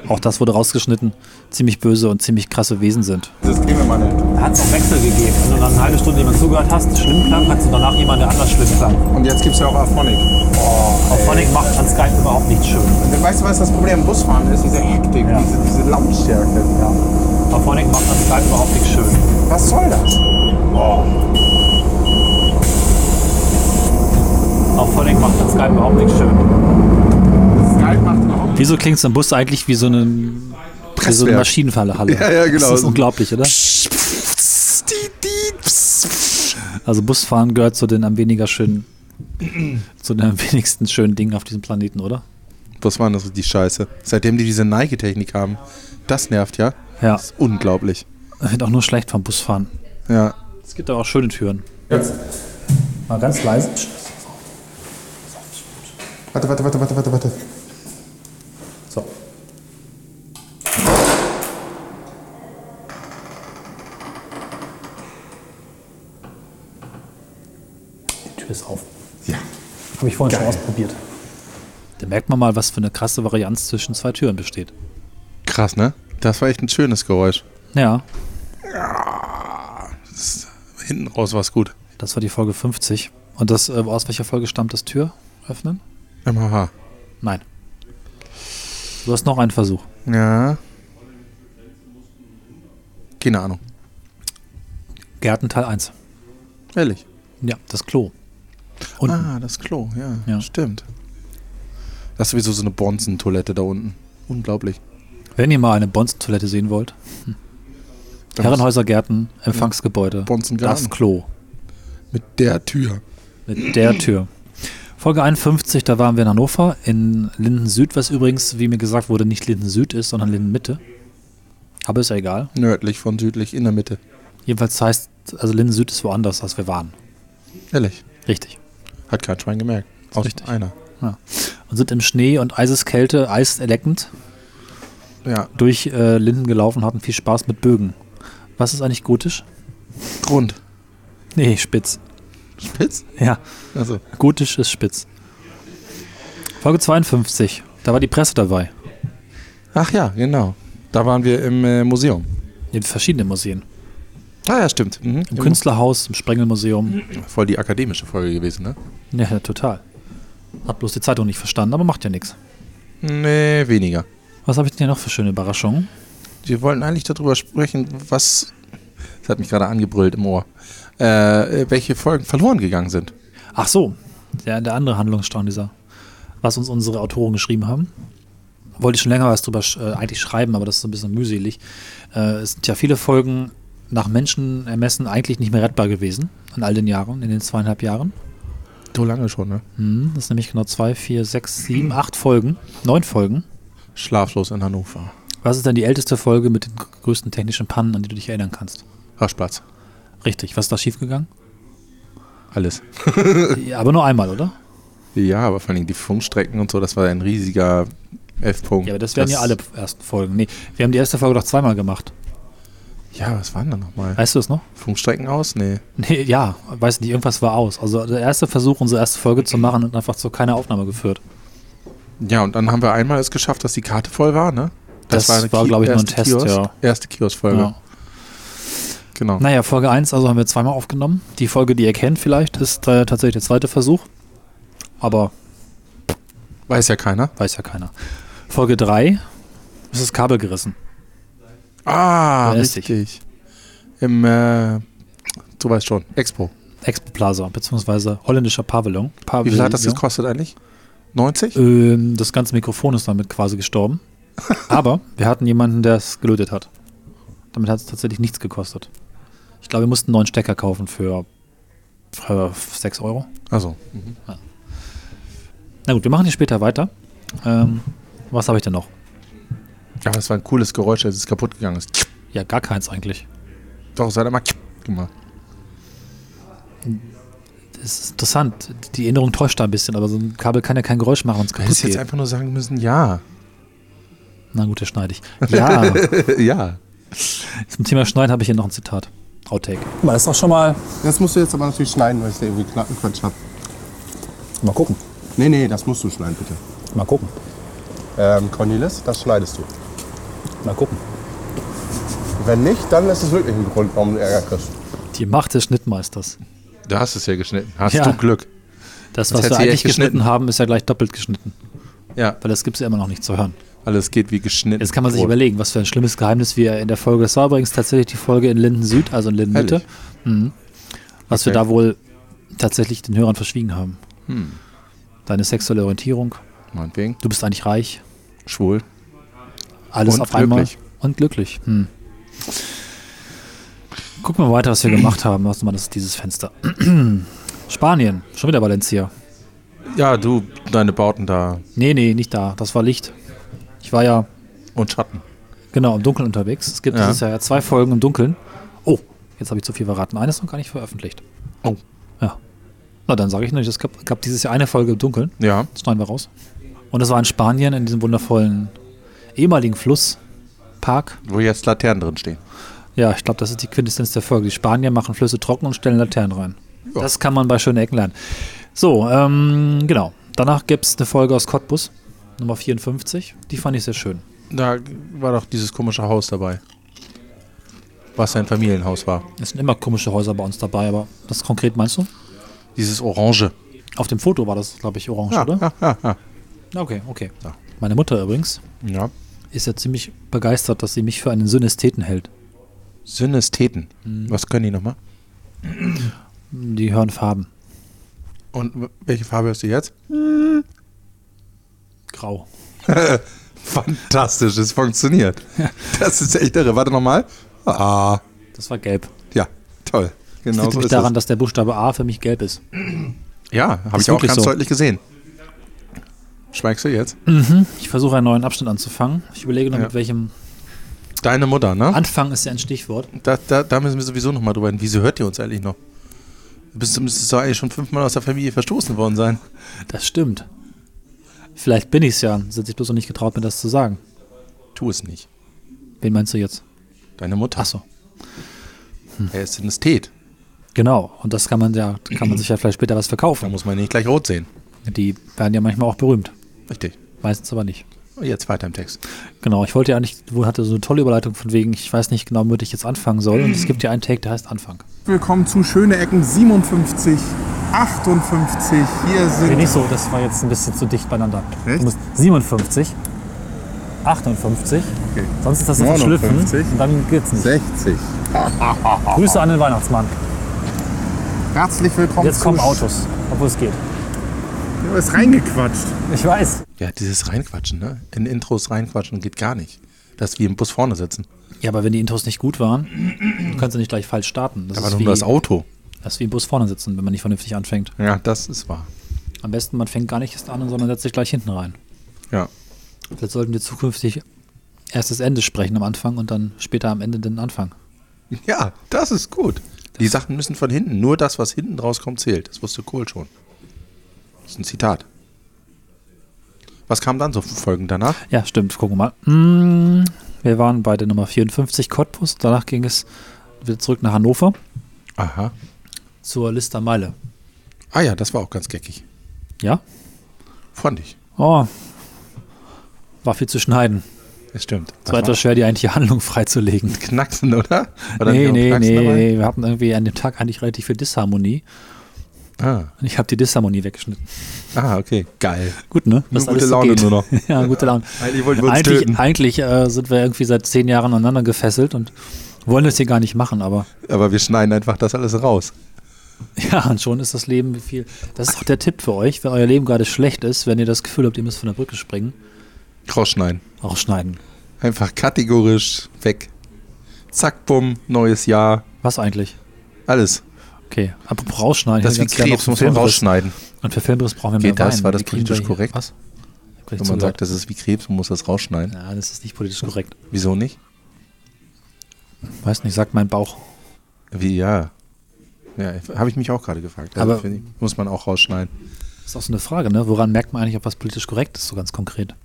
Speaker 3: auch das wurde rausgeschnitten, ziemlich böse und ziemlich krasse Wesen sind.
Speaker 5: Das gehen wir mal nicht.
Speaker 3: Da hat es auch Wechsel gegeben. Wenn du dann eine halbe Stunde jemand zugehört hast, schlimm klang, hattest du danach jemand, der anders schlimm klang.
Speaker 5: Und jetzt gibt es ja auch Aphonic.
Speaker 3: Auch Phonic macht an Skype überhaupt nicht schön.
Speaker 5: Weißt du, was das Problem im Busfahren ist? Diese Hektik,
Speaker 3: Ja.
Speaker 5: diese, diese Lautstärke.
Speaker 3: Ja. Auch Phonic macht an Skype überhaupt nicht schön.
Speaker 5: Was soll das?
Speaker 3: Auch Phonic macht an Skype überhaupt nicht schön.
Speaker 5: Skype macht überhaupt
Speaker 3: Wieso klingt es im Bus eigentlich wie so eine, wie so eine
Speaker 2: Presswerk.
Speaker 3: Maschinenfalle? Halle?
Speaker 2: Ja, ja, genau.
Speaker 3: Das ist unglaublich, oder? Also Busfahren gehört zu den am weniger schönen, zu den am wenigsten schönen Dingen auf diesem Planeten, oder?
Speaker 2: Was war das die Scheiße? Seitdem die diese Neigetechnik haben. Das nervt, ja?
Speaker 3: Ja.
Speaker 2: Das ist unglaublich.
Speaker 3: Wird auch nur schlecht vom Busfahren.
Speaker 2: Ja.
Speaker 3: Es gibt aber auch schöne Türen. Jetzt. Mal ganz leise.
Speaker 5: Warte, warte, warte, warte, warte, warte.
Speaker 3: Ist auf.
Speaker 5: Ja.
Speaker 3: Habe ich vorhin schon ausprobiert. Da merkt man mal, was für eine krasse Varianz zwischen zwei Türen besteht.
Speaker 2: Krass, ne? Das war echt ein schönes Geräusch.
Speaker 3: Ja,
Speaker 2: Hinten raus war es gut.
Speaker 3: das war die Folge 50. Und das, äh, aus welcher Folge stammt das Tür öffnen?
Speaker 2: MHH.
Speaker 3: Nein. Du hast noch einen Versuch.
Speaker 2: Ja. Keine Ahnung.
Speaker 3: Gärten Teil 1.
Speaker 2: Ehrlich.
Speaker 3: Ja, das Klo. Unten.
Speaker 2: Ah, das Klo, ja.
Speaker 3: Ja.
Speaker 2: Stimmt. Das ist sowieso so eine Bonzentoilette da unten. Unglaublich.
Speaker 3: Wenn ihr mal eine Bonzentoilette sehen wollt,
Speaker 2: Da
Speaker 3: Herrenhäuser, Gärten, Empfangsgebäude,
Speaker 2: Bonzengarten.
Speaker 3: das Klo
Speaker 2: Mit der Tür.
Speaker 3: mit der Tür. Folge 51, da waren wir in Hannover, in Linden Süd, was übrigens, wie mir gesagt wurde, nicht Linden Süd ist, sondern Linden Mitte. Aber ist ja egal.
Speaker 2: Nördlich von südlich in der Mitte.
Speaker 3: Jedenfalls heißt, also Linden Süd ist woanders, als wir waren.
Speaker 2: Ehrlich.
Speaker 3: Richtig.
Speaker 2: Hat kein Schwein gemerkt. Außer
Speaker 3: Richtig.
Speaker 2: einer.
Speaker 3: Und sind im Schnee und Eiseskälte, eiserleckend
Speaker 2: Ja.
Speaker 3: durch äh, Linden gelaufen, hatten viel Spaß mit Bögen. Was ist eigentlich gotisch?
Speaker 2: Grund.
Speaker 3: Nee, spitz.
Speaker 2: Spitz?
Speaker 3: Ja,
Speaker 2: Also.
Speaker 3: gotisch ist spitz. Folge 52, da war die Presse dabei.
Speaker 2: Ach ja, genau. Da waren wir im äh, Museum.
Speaker 3: In verschiedenen Museen.
Speaker 2: Ah ja, stimmt. Mhm.
Speaker 3: Im Künstlerhaus, im Sprengelmuseum.
Speaker 2: Voll die akademische Folge gewesen, ne?
Speaker 3: Ja, total. Hab bloß die Zeitung nicht verstanden, aber macht ja nichts.
Speaker 2: Nee, weniger.
Speaker 3: Was habe ich denn hier noch für schöne Überraschungen?
Speaker 2: Wir wollten eigentlich darüber sprechen, was. Das hat mich gerade angebrüllt im Ohr. Äh, welche Folgen verloren gegangen sind.
Speaker 3: Ach so, der, der andere Handlungsstrang dieser, was uns unsere Autoren geschrieben haben. Wollte ich schon länger was drüber sch- äh, eigentlich schreiben, aber das ist so ein bisschen mühselig. Äh, es sind ja viele Folgen nach Menschenermessen eigentlich nicht mehr rettbar gewesen in all den Jahren, in den zweieinhalb Jahren.
Speaker 2: So lange schon, ne?
Speaker 3: Hm, das ist nämlich genau zwei, vier, sechs, sieben, acht Folgen, neun Folgen.
Speaker 2: Schlaflos in Hannover.
Speaker 3: Was ist denn die älteste Folge mit den größten technischen Pannen, an die du dich erinnern kannst?
Speaker 2: Raschplatz.
Speaker 3: Richtig, was ist da schiefgegangen?
Speaker 2: Alles.
Speaker 3: ja, aber nur einmal, oder?
Speaker 2: Ja, aber vor allem die Funkstrecken und so, das war ein riesiger F-Punkt.
Speaker 3: Ja, aber das wären ja alle ersten Folgen. Nee, wir haben die erste Folge doch zweimal gemacht.
Speaker 2: Ja, was waren da nochmal?
Speaker 3: Weißt du es noch?
Speaker 2: Funkstrecken aus? Nee.
Speaker 3: Nee, ja, weiß nicht, irgendwas war aus. Also der erste Versuch, unsere erste Folge zu machen, hat einfach zu keiner Aufnahme geführt.
Speaker 2: Ja, und dann haben wir einmal es geschafft, dass die Karte voll war, ne?
Speaker 3: Das war,
Speaker 2: eine
Speaker 3: glaube ich, nur ein Test,
Speaker 2: Kiosk,
Speaker 3: ja.
Speaker 2: Erste Kiosk-Folge.
Speaker 3: ja.
Speaker 2: Genau.
Speaker 3: Naja, Folge 1, also haben wir zweimal aufgenommen. Die Folge, die ihr kennt vielleicht, ist äh, tatsächlich der zweite Versuch. Aber
Speaker 2: Weiß ja keiner.
Speaker 3: weiß ja keiner. Folge 3 ist das Kabel gerissen.
Speaker 2: Ah,
Speaker 3: dich?
Speaker 2: richtig. Im, äh, du weißt schon, Expo.
Speaker 3: Expo Plaza, beziehungsweise holländischer Pavillon.
Speaker 2: Wie
Speaker 3: Pavillon.
Speaker 2: viel hat das gekostet eigentlich? 90?
Speaker 3: Ähm, das ganze Mikrofon ist damit quasi gestorben. Aber wir hatten jemanden, der es gelötet hat. Damit hat es tatsächlich nichts gekostet. Ich glaube, wir mussten einen neuen Stecker kaufen für, für 6 Euro.
Speaker 2: Also,
Speaker 3: Na gut, wir machen hier später weiter. Ähm, was habe ich denn noch?
Speaker 2: Aber es war ein cooles Geräusch, als es kaputt gegangen ist.
Speaker 3: Ja, gar keins eigentlich.
Speaker 2: Doch, es hat immer gemacht.
Speaker 3: Das ist interessant. Die Erinnerung täuscht da ein bisschen, aber so ein Kabel kann ja kein Geräusch machen, wenn es
Speaker 2: Du
Speaker 3: kaputt
Speaker 2: hättest jetzt
Speaker 3: geht.
Speaker 2: einfach nur sagen müssen, ja.
Speaker 3: Na gut, das schneide ich. Ja,
Speaker 2: ja.
Speaker 3: zum Thema Schneiden habe ich hier noch ein Zitat. Outtake.
Speaker 4: Mal ist doch schon mal.
Speaker 5: Das musst du jetzt aber natürlich schneiden, weil ich da irgendwie Quatsch habe.
Speaker 4: Mal gucken.
Speaker 5: Nee, nee, das musst du schneiden, bitte.
Speaker 4: Mal gucken.
Speaker 5: Ähm, Cornelis, das schneidest du.
Speaker 4: Mal gucken.
Speaker 5: Wenn nicht, dann ist es wirklich ein Grund, warum du Ärger kriegst.
Speaker 3: Die Macht des Schnittmeisters.
Speaker 2: Du hast es ja geschnitten. Hast
Speaker 3: Ja.
Speaker 2: du Glück.
Speaker 3: Das,
Speaker 2: Das
Speaker 3: was
Speaker 2: hätte
Speaker 3: wir
Speaker 2: sie
Speaker 3: eigentlich
Speaker 2: echt geschnitten.
Speaker 3: geschnitten haben, ist ja gleich doppelt geschnitten.
Speaker 2: Ja,
Speaker 3: Weil das gibt es ja immer noch nicht zu hören.
Speaker 2: alles geht wie geschnitten.
Speaker 3: Jetzt kann man sich
Speaker 2: Brot.
Speaker 3: überlegen, was für ein schlimmes Geheimnis wir in der Folge. Das war übrigens tatsächlich die Folge in Linden Süd, also in Linden Mitte. Mhm. Was wir
Speaker 2: Okay.
Speaker 3: da wohl tatsächlich den Hörern verschwiegen haben.
Speaker 2: Hm.
Speaker 3: Deine sexuelle Orientierung,
Speaker 2: Meinetwegen.
Speaker 3: du bist eigentlich reich,
Speaker 2: Schwul.
Speaker 3: Alles
Speaker 2: Und
Speaker 3: auf einmal.
Speaker 2: glücklich.
Speaker 3: Und glücklich. Hm. Gucken wir weiter, was wir gemacht haben. Was mal das ist dieses Fenster. Spanien, schon wieder Valencia.
Speaker 2: Ja, du, deine Bauten da
Speaker 3: Nee, nee, nicht da. Das war Licht. Ich war ja
Speaker 2: und Schatten.
Speaker 3: Genau, im Dunkeln unterwegs. Es gibt
Speaker 2: Ja.
Speaker 3: dieses Jahr ja zwei Folgen im Dunkeln. Oh, jetzt habe ich zu viel verraten. Eine ist noch gar nicht veröffentlicht.
Speaker 2: Oh.
Speaker 3: Ja. Na, dann sage ich nicht, es gab, gab dieses Jahr eine Folge im Dunkeln.
Speaker 2: Ja.
Speaker 3: Das schneiden wir raus. Und das war in Spanien, in diesem wundervollen ehemaligen Flusspark.
Speaker 2: Wo jetzt Laternen drin stehen.
Speaker 3: Ja, ich glaube, das ist die Quintessenz der Folge. Die Spanier machen Flüsse trocken und stellen Laternen rein. Das kann man bei schönen Ecken lernen. So, ähm, genau. Danach gibt es eine Folge aus Cottbus, Nummer 54. Die fand ich sehr schön.
Speaker 2: Da war doch dieses komische Haus dabei. Was ein Familienhaus war.
Speaker 3: Es sind immer komische Häuser bei uns dabei, aber was konkret meinst du?
Speaker 2: Dieses Orange.
Speaker 3: Auf dem Foto war das, glaube ich, orange,
Speaker 2: Ja,
Speaker 3: oder?
Speaker 2: ja, ja, ja.
Speaker 3: Okay, okay. Meine Mutter übrigens
Speaker 2: ja.
Speaker 3: Ist ja ziemlich begeistert, dass sie mich für einen Synästheten hält.
Speaker 2: Synästheten.
Speaker 3: Mhm.
Speaker 2: Was können die nochmal?
Speaker 3: Die hören Farben.
Speaker 2: Und welche Farbe hast du jetzt?
Speaker 3: Grau.
Speaker 2: Fantastisch, es funktioniert. Das ist echt irre. Warte nochmal. Ah,
Speaker 3: Das war gelb.
Speaker 2: ja, toll.
Speaker 3: Das
Speaker 2: Genau
Speaker 3: liegt
Speaker 2: so
Speaker 3: nämlich
Speaker 2: ist
Speaker 3: daran,
Speaker 2: es.
Speaker 3: dass der Buchstabe A für mich gelb ist.
Speaker 2: Ja, habe ich auch ganz
Speaker 3: so.
Speaker 2: deutlich gesehen. Schweigst du jetzt?
Speaker 3: Ich versuche einen neuen Abschnitt anzufangen. Ich überlege noch,
Speaker 2: Ja.
Speaker 3: mit welchem
Speaker 2: Deine Mutter, ne?
Speaker 3: Anfang ist ja ein Stichwort.
Speaker 2: Da, da, da müssen wir sowieso nochmal drüber reden. Wieso hört ihr uns eigentlich noch? Du bist, müsstest doch eigentlich schon fünfmal aus der Familie verstoßen worden sein.
Speaker 3: Das stimmt. Vielleicht bin ich es ja, sind sich bloß noch nicht getraut, mir das zu sagen.
Speaker 2: Tu es nicht.
Speaker 3: Wen meinst du jetzt?
Speaker 2: Deine Mutter.
Speaker 3: Achso.
Speaker 2: Er ist Synästhet.
Speaker 3: Genau. Und das kann man ja, kann man sich ja vielleicht später was
Speaker 2: Da
Speaker 3: verkaufen.
Speaker 2: muss man nicht gleich rot sehen.
Speaker 3: Die werden ja manchmal auch berühmt.
Speaker 2: Richtig.
Speaker 3: Meistens aber nicht.
Speaker 2: Jetzt weiter im Text.
Speaker 3: Genau, ich wollte ja eigentlich, wo hatte so eine tolle Überleitung von wegen, ich weiß nicht genau, womit ich jetzt anfangen soll. Und es gibt ja einen Take, der heißt Anfang.
Speaker 5: Willkommen zu Schöne Ecken 57, 58. Hier
Speaker 4: Nee,
Speaker 5: sind
Speaker 4: nicht so, das war jetzt ein bisschen zu dicht beieinander.
Speaker 5: Echt?
Speaker 4: Du musst 57, 58,
Speaker 5: Okay.
Speaker 4: sonst ist das ein
Speaker 5: 59.
Speaker 4: Schlüpfen und dann geht's nicht.
Speaker 5: 60.
Speaker 4: Grüße an den Weihnachtsmann.
Speaker 5: Herzlich willkommen
Speaker 4: Jetzt
Speaker 5: zu
Speaker 4: kommen Autos, obwohl es geht.
Speaker 5: Du ist reingequatscht.
Speaker 4: Ich weiß.
Speaker 2: Ja, dieses Reinquatschen, ne? In Intros reinquatschen geht gar nicht. Das ist wie im Bus vorne sitzen.
Speaker 3: Ja, aber wenn die Intros nicht gut waren, dann kannst du nicht gleich falsch starten. Das
Speaker 2: Aber
Speaker 3: ist
Speaker 2: nur
Speaker 3: wie,
Speaker 2: das Auto.
Speaker 3: das ist wie im Bus vorne sitzen, wenn man nicht vernünftig anfängt.
Speaker 2: Ja, das ist wahr.
Speaker 3: Am besten, man fängt gar nicht erst an, sondern setzt sich gleich hinten rein.
Speaker 2: Ja.
Speaker 3: Vielleicht sollten wir zukünftig erst das Ende sprechen am Anfang und dann später am Ende den Anfang.
Speaker 2: Ja, das ist gut. Die Sachen müssen von hinten. Nur das, was hinten rauskommt, zählt. Das wusste Kohl schon. Das ist ein Zitat. Was kam dann so für Folgen danach?
Speaker 3: Ja, stimmt. Gucken wir mal. Mm, Wir waren bei der Nummer 54 Cottbus. Danach ging es wieder zurück nach Hannover
Speaker 2: Aha.
Speaker 3: zur Lister Meile.
Speaker 2: Ah ja, das war auch ganz geckig.
Speaker 3: Ja?
Speaker 2: Fand ich.
Speaker 3: Oh. War viel zu schneiden.
Speaker 2: Das stimmt.
Speaker 3: Es war etwas schwer, die eigentliche Handlung freizulegen.
Speaker 2: Knacksen, oder? War
Speaker 3: Nee, nee, nee, nee. Wir hatten irgendwie an dem Tag eigentlich relativ viel Disharmonie.
Speaker 2: Ah.
Speaker 3: Und ich habe die Disharmonie weggeschnitten.
Speaker 2: ah, okay. Geil.
Speaker 3: Gut, ne?
Speaker 2: Nur
Speaker 3: Was
Speaker 2: gute
Speaker 3: alles so
Speaker 2: Laune
Speaker 3: geht.
Speaker 2: nur noch.
Speaker 3: ja, gute Laune.
Speaker 2: Eigentlich wollten wir uns töten.
Speaker 3: Eigentlich, eigentlich äh, sind wir irgendwie seit zehn Jahren aneinander gefesselt und wollen das hier gar nicht machen, aber
Speaker 2: Aber wir schneiden einfach das alles raus.
Speaker 3: ja, und schon ist das Leben wie viel. Das ist auch der Tipp für euch, wenn euer Leben gerade schlecht ist, wenn ihr das Gefühl habt, ihr müsst von der Brücke springen,
Speaker 2: Rausschneiden.
Speaker 3: rausschneiden.
Speaker 2: Einfach kategorisch weg. Zack, bumm, neues Jahr.
Speaker 3: Was eigentlich?
Speaker 2: Alles.
Speaker 3: Okay, apropos rausschneiden.
Speaker 2: Das ist wie Krebs, muss man rausschneiden.
Speaker 3: Und für Filmriss brauchen wir
Speaker 2: Geht
Speaker 3: mehr
Speaker 2: das?
Speaker 3: Wein.
Speaker 2: War das politisch korrekt?
Speaker 3: Was?
Speaker 2: Wenn man sagt, das ist wie Krebs, man muss das rausschneiden.
Speaker 3: Ja, das ist nicht politisch korrekt.
Speaker 2: Wieso nicht?
Speaker 3: Weiß nicht, sagt mein Bauch.
Speaker 2: Wie, ja. Ja, habe ich mich auch gerade gefragt. Also,
Speaker 3: Aber-
Speaker 2: ich, muss man auch rausschneiden.
Speaker 3: ist auch so eine Frage, ne? Woran merkt man eigentlich, ob was politisch korrekt ist, so ganz konkret?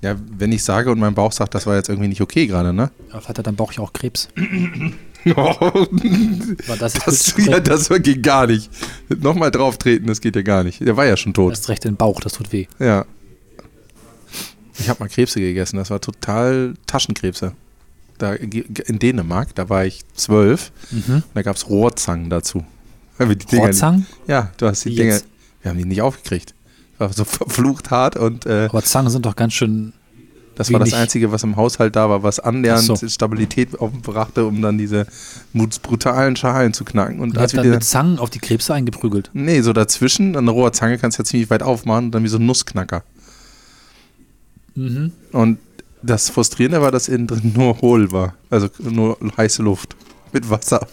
Speaker 2: Ja, wenn ich sage und mein Bauch sagt, das war jetzt irgendwie nicht okay gerade, ne?
Speaker 3: Ja, vielleicht hat dein Bauch ja auch Krebs. War das jetzt
Speaker 2: das,
Speaker 3: politisch
Speaker 2: ja, das geht gar nicht. Nochmal drauf treten, das geht ja gar nicht. Der war ja schon tot.
Speaker 3: Erst recht den Bauch, das tut weh.
Speaker 2: Ja. Ich habe mal Krebse gegessen, das war total Taschenkrebse. Da, in Dänemark, da war ich zwölf, da gab es Rohrzangen dazu. Dinger-
Speaker 3: Rohrzangen?
Speaker 2: Ja, du hast die
Speaker 3: jetzt?
Speaker 2: wir haben die nicht aufgekriegt. War so verflucht hart und äh,
Speaker 3: Aber Zangen sind doch ganz schön.
Speaker 2: Das war das Einzige, was im Haushalt da war, was annähernd
Speaker 3: so.
Speaker 2: Stabilität aufbrachte, um dann diese brutalen Schalen zu knacken. Und
Speaker 3: Ihr
Speaker 2: als
Speaker 3: dann
Speaker 2: die,
Speaker 3: mit Zangen auf die Krebse eingeprügelt.
Speaker 2: nee, so dazwischen, an der roher Zange kannst du ja ziemlich weit aufmachen und dann wie so ein Nussknacker.
Speaker 3: Mhm.
Speaker 2: Und das Frustrierende war, dass innen drin nur hohl war. Also nur heiße Luft. Mit Wasser.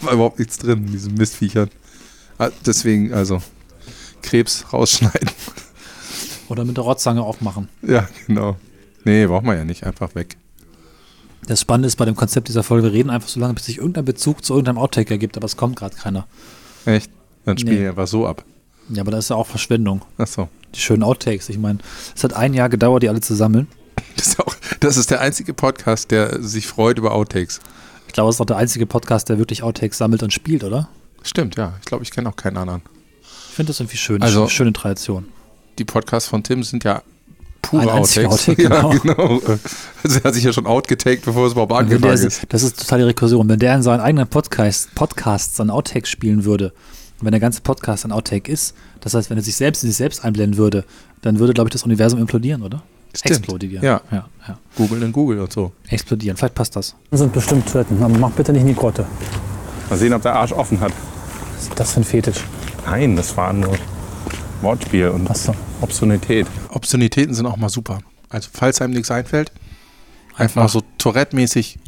Speaker 2: War überhaupt nichts drin in diesen Mistviechern. Ah, Deswegen, also, Krebs rausschneiden.
Speaker 3: Oder mit der Rohrzange aufmachen.
Speaker 2: ja, genau. Nee, braucht man ja nicht. Einfach weg.
Speaker 3: Das Spannende ist bei dem Konzept dieser Folge, wir reden einfach so lange, bis sich irgendein Bezug zu irgendeinem Outtake ergibt, aber es kommt gerade keiner.
Speaker 2: Echt? Dann spielen
Speaker 3: Nee.
Speaker 2: wir einfach so ab.
Speaker 3: Ja, aber das ist ja auch Verschwendung.
Speaker 2: Achso.
Speaker 3: Die schönen Outtakes. Ich meine, es hat ein Jahr gedauert, die alle zu sammeln.
Speaker 2: Das ist, auch, das ist der einzige Podcast, der sich freut über Outtakes.
Speaker 3: Ich glaube, es ist auch der einzige Podcast, der wirklich Outtakes sammelt und spielt, oder?
Speaker 2: Stimmt, ja. Ich glaube, ich kenne auch keinen anderen.
Speaker 3: Ich finde das irgendwie schön.
Speaker 2: Also-
Speaker 3: schöne Tradition.
Speaker 2: Die Podcasts von Tim sind ja pure
Speaker 3: Ein einziger
Speaker 2: Outtakes.
Speaker 3: Outtake,
Speaker 2: ja, genau. Also er hat sich ja schon outgetaked, bevor es überhaupt
Speaker 3: Und
Speaker 2: angefangen
Speaker 3: der,
Speaker 2: ist.
Speaker 3: das ist total die Rekursion. Wenn der in seinen eigenen Podcast, Podcasts an Outtakes spielen würde, wenn der ganze Podcast ein Outtake ist, das heißt, wenn er sich selbst in sich selbst einblenden würde, dann würde, glaube ich, das Universum implodieren, oder?
Speaker 2: Stimmt.
Speaker 3: Explodieren.
Speaker 2: Ja.
Speaker 3: ja, ja.
Speaker 2: Google in Google und so.
Speaker 3: Explodieren. Vielleicht passt das.
Speaker 4: sind bestimmt Toiletten, aber mach bitte nicht in die Grotte.
Speaker 5: Mal sehen, ob der Arsch offen hat.
Speaker 4: Was ist das für ein Fetisch?
Speaker 5: Nein, das war nur Wortspiel und
Speaker 4: Achso.
Speaker 5: Obszönität.
Speaker 2: Obszönitäten sind auch mal super. Also, falls einem nichts einfällt, einfach,
Speaker 3: Einfach.
Speaker 2: so Tourette-mäßig.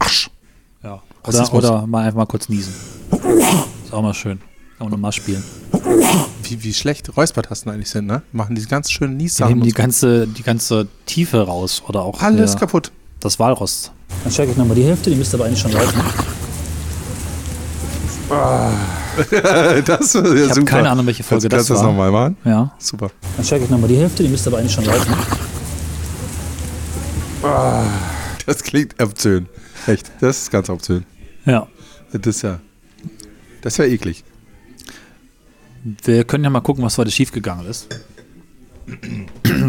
Speaker 3: Ja. Oder, oder mal einfach mal kurz niesen. Ist auch mal schön. Kann man nochmal spielen.
Speaker 2: Wie, wie schlecht Räuspertasten eigentlich sind, ne? Machen diese ganz schönen Nies-Sachen.
Speaker 3: nehmen die
Speaker 2: so.
Speaker 3: ganze, die ganze Tiefe raus. Oder auch
Speaker 2: Alles
Speaker 3: der,
Speaker 2: kaputt.
Speaker 3: das Walrost.
Speaker 4: Dann checke ich nochmal die Hälfte, die müsste aber eigentlich schon laufen.
Speaker 2: das ist ja
Speaker 3: Ich habe
Speaker 2: super.
Speaker 3: keine Ahnung, welche Folge
Speaker 2: Kannst, kannst
Speaker 3: das
Speaker 2: du das
Speaker 3: war.
Speaker 2: nochmal machen?
Speaker 3: Ja.
Speaker 2: Super.
Speaker 4: Dann checke ich nochmal die Hälfte, die müsste aber eigentlich schon laufen.
Speaker 2: Das klingt obszön. Echt. Das ist ganz obszön.
Speaker 3: Ja.
Speaker 2: Das ist ja. Das wäre eklig.
Speaker 3: Wir können ja mal gucken, was heute schiefgegangen ist.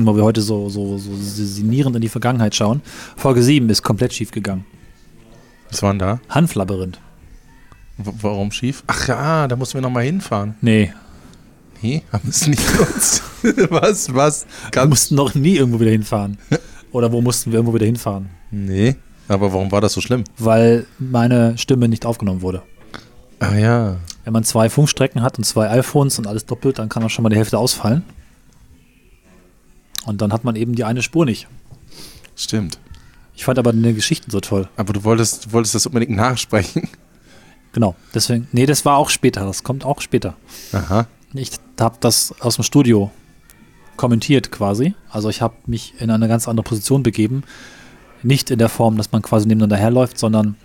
Speaker 3: Wo wir heute so, so, so sinnierend in die Vergangenheit schauen. Folge 7 ist komplett schiefgegangen.
Speaker 2: Was war denn da?
Speaker 3: Hanflabyrinth.
Speaker 2: Warum schief? Ach ja, da mussten wir nochmal hinfahren.
Speaker 3: Nee,
Speaker 2: Nee, haben wir es nicht genutzt. was? Was?
Speaker 3: wir
Speaker 2: Ganz
Speaker 3: mussten noch nie irgendwo wieder hinfahren. Oder wo mussten wir irgendwo wieder hinfahren?
Speaker 2: Nee. Aber warum war das so schlimm?
Speaker 3: Weil meine Stimme nicht aufgenommen wurde.
Speaker 2: Ah ja.
Speaker 3: Wenn man zwei Funkstrecken hat und zwei iPhones und alles doppelt, dann kann auch schon mal die Hälfte ausfallen. Und dann hat man eben die eine Spur nicht.
Speaker 2: Stimmt.
Speaker 3: Ich fand aber die Geschichten so toll.
Speaker 2: Aber du wolltest, du wolltest das unbedingt nachsprechen.
Speaker 3: Genau. Deswegen, nee, das war auch später. Das kommt auch später.
Speaker 2: Aha.
Speaker 3: Ich habe das aus dem Studio kommentiert quasi. Also ich habe mich in eine ganz andere Position begeben. Nicht in der Form, dass man quasi nebeneinander herläuft, sondern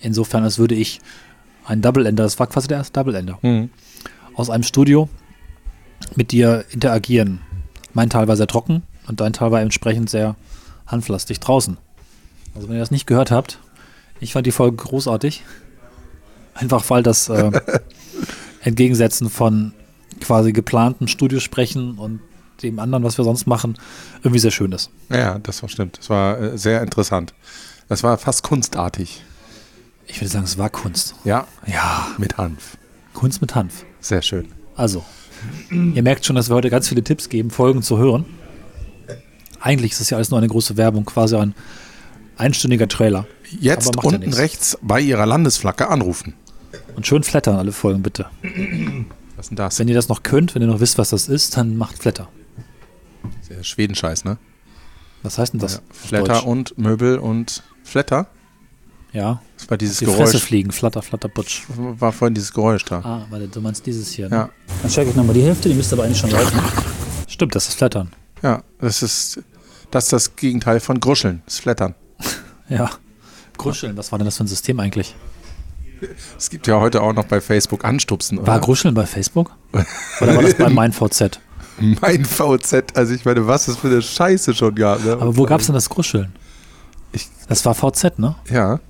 Speaker 3: insofern, als würde ich ein Double-Ender, das war quasi der erste Double-Ender,
Speaker 2: Mhm.
Speaker 3: aus einem Studio mit dir interagieren. Mein Teil war sehr trocken und dein Teil war entsprechend sehr handflastig draußen. Also wenn ihr das nicht gehört habt, ich fand die Folge großartig. Einfach weil das äh, Entgegensetzen von quasi geplanten Studiosprechen und dem anderen, was wir sonst machen, irgendwie sehr schön ist.
Speaker 2: Ja, das war stimmt. Das war äh, sehr interessant. Das war fast kunstartig.
Speaker 3: Ich würde sagen, es war Kunst.
Speaker 2: Ja.
Speaker 3: Ja,
Speaker 2: Mit Hanf.
Speaker 3: Kunst mit Hanf.
Speaker 2: Sehr schön.
Speaker 3: Also, ihr merkt schon, dass wir heute ganz viele Tipps geben, Folgen zu hören. Eigentlich ist das ja alles nur eine große Werbung, quasi ein einstündiger Trailer.
Speaker 2: Jetzt
Speaker 3: ja
Speaker 2: unten
Speaker 3: nichts.
Speaker 2: rechts bei Ihrer Landesflagge anrufen.
Speaker 3: Und schön flattern alle Folgen, bitte.
Speaker 2: Was ist denn das?
Speaker 3: Wenn ihr das noch könnt, wenn ihr noch wisst, was das ist, dann macht Flatter.
Speaker 2: Der Schwedenscheiß, ne?
Speaker 3: Was heißt denn das?
Speaker 2: Ja. Flatter und Möbel und Flatter.
Speaker 3: Ja,
Speaker 2: Das war dieses
Speaker 3: die Fresse
Speaker 2: Geräusch.
Speaker 3: fliegen, Flatter, Flatter, Putsch.
Speaker 2: War vorhin dieses Geräusch da.
Speaker 3: Ah, warte, du meinst dieses hier, ne?
Speaker 2: Ja.
Speaker 4: Dann checke ich nochmal die Hälfte, die müsste aber eigentlich schon laufen.
Speaker 3: Stimmt, das ist Flattern.
Speaker 2: Ja, das ist das, ist das Gegenteil von Gruscheln. Das Flattern.
Speaker 3: Ja. Gruscheln, was war denn das für ein System eigentlich?
Speaker 2: Es gibt ja heute auch noch bei Facebook Anstupsen.
Speaker 3: War
Speaker 2: oder?
Speaker 3: Gruscheln bei Facebook? Oder war das bei MeinVZ?
Speaker 2: Mein VZ, also ich meine, was es für eine Scheiße schon gab. Ne?
Speaker 3: Aber wo gab es denn das Gruscheln?
Speaker 2: Ich-
Speaker 3: Das war VZ, ne?
Speaker 2: Ja,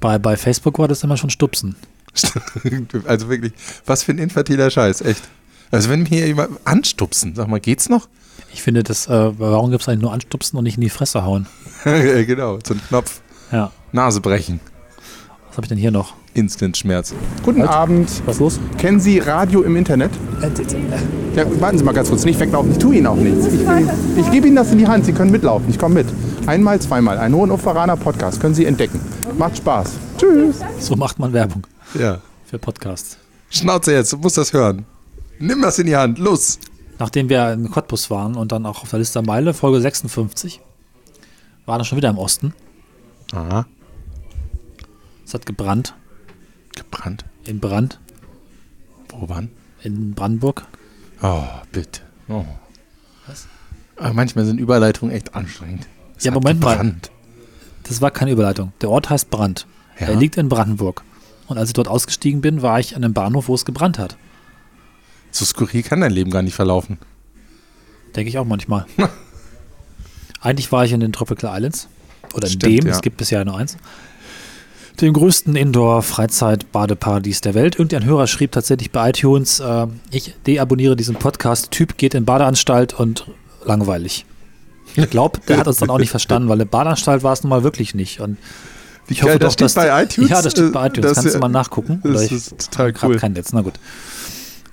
Speaker 3: Bei, bei Facebook war das immer schon Stupsen.
Speaker 2: also wirklich, was für ein infantiler Scheiß, echt. Also wenn mir jemand anstupsen, sag mal, geht's noch?
Speaker 3: Ich finde das, äh, warum gibt es eigentlich nur Anstupsen und nicht in die Fresse hauen?
Speaker 2: Genau, so ein Knopf.
Speaker 3: Ja.
Speaker 2: Nase brechen.
Speaker 3: Was habe ich denn hier noch?
Speaker 2: Instant-Schmerz.
Speaker 5: Guten Abend.
Speaker 4: Was ist los?
Speaker 5: Kennen Sie Radio im Internet? Ja, warten Sie mal ganz kurz, nicht weglaufen. Ich tue Ihnen auch nichts. Ich, ich gebe Ihnen das in die Hand. Sie können mitlaufen. Ich komme mit. Einmal, zweimal. Ein Hohenoferaner Podcast. Können Sie entdecken. Macht Spaß. Tschüss.
Speaker 3: So macht man Werbung
Speaker 2: Ja.
Speaker 3: für Podcasts.
Speaker 2: Schnauze jetzt, du musst das hören. Nimm das in die Hand, los.
Speaker 3: Nachdem wir in Cottbus waren und dann auch auf der Liste Meile, Folge 56, waren wir schon wieder im Osten.
Speaker 2: Aha.
Speaker 3: Es hat gebrannt.
Speaker 2: Gebrannt.
Speaker 3: In Brand.
Speaker 2: Wo wann?
Speaker 3: In Brandenburg.
Speaker 2: Oh, bitte. Oh. Was? Aber manchmal sind Überleitungen echt anstrengend. Es
Speaker 3: Ja, Moment mal.
Speaker 2: gebrannt.
Speaker 3: Das war keine Überleitung. Der Ort heißt Brand.
Speaker 2: Ja.
Speaker 3: Er liegt in Brandenburg. Und als ich dort ausgestiegen bin, war ich an einem Bahnhof, wo es gebrannt hat.
Speaker 2: So skurril kann dein Leben gar nicht verlaufen.
Speaker 3: Denke ich auch manchmal. Eigentlich war ich in den Tropical Islands. Oder in
Speaker 2: Stimmt,
Speaker 3: dem,
Speaker 2: ja.
Speaker 3: es gibt bisher nur eins. Dem größten Indoor-Freizeit-Badeparadies der Welt. Irgendein Hörer schrieb tatsächlich bei iTunes, äh, ich deabonniere diesen Podcast, Typ geht in Badeanstalt und langweilig. Ich glaube, der hat uns dann auch nicht verstanden, weil eine Badeanstalt war es nun mal wirklich nicht. Und ich hoffe
Speaker 2: geil, das
Speaker 3: doch,
Speaker 2: steht
Speaker 3: dass
Speaker 2: bei iTunes?
Speaker 3: Ja, das steht bei iTunes.
Speaker 2: das
Speaker 3: Kannst du mal nachgucken.
Speaker 2: das
Speaker 3: ich
Speaker 2: ist total cool.
Speaker 3: kein Netz, na gut.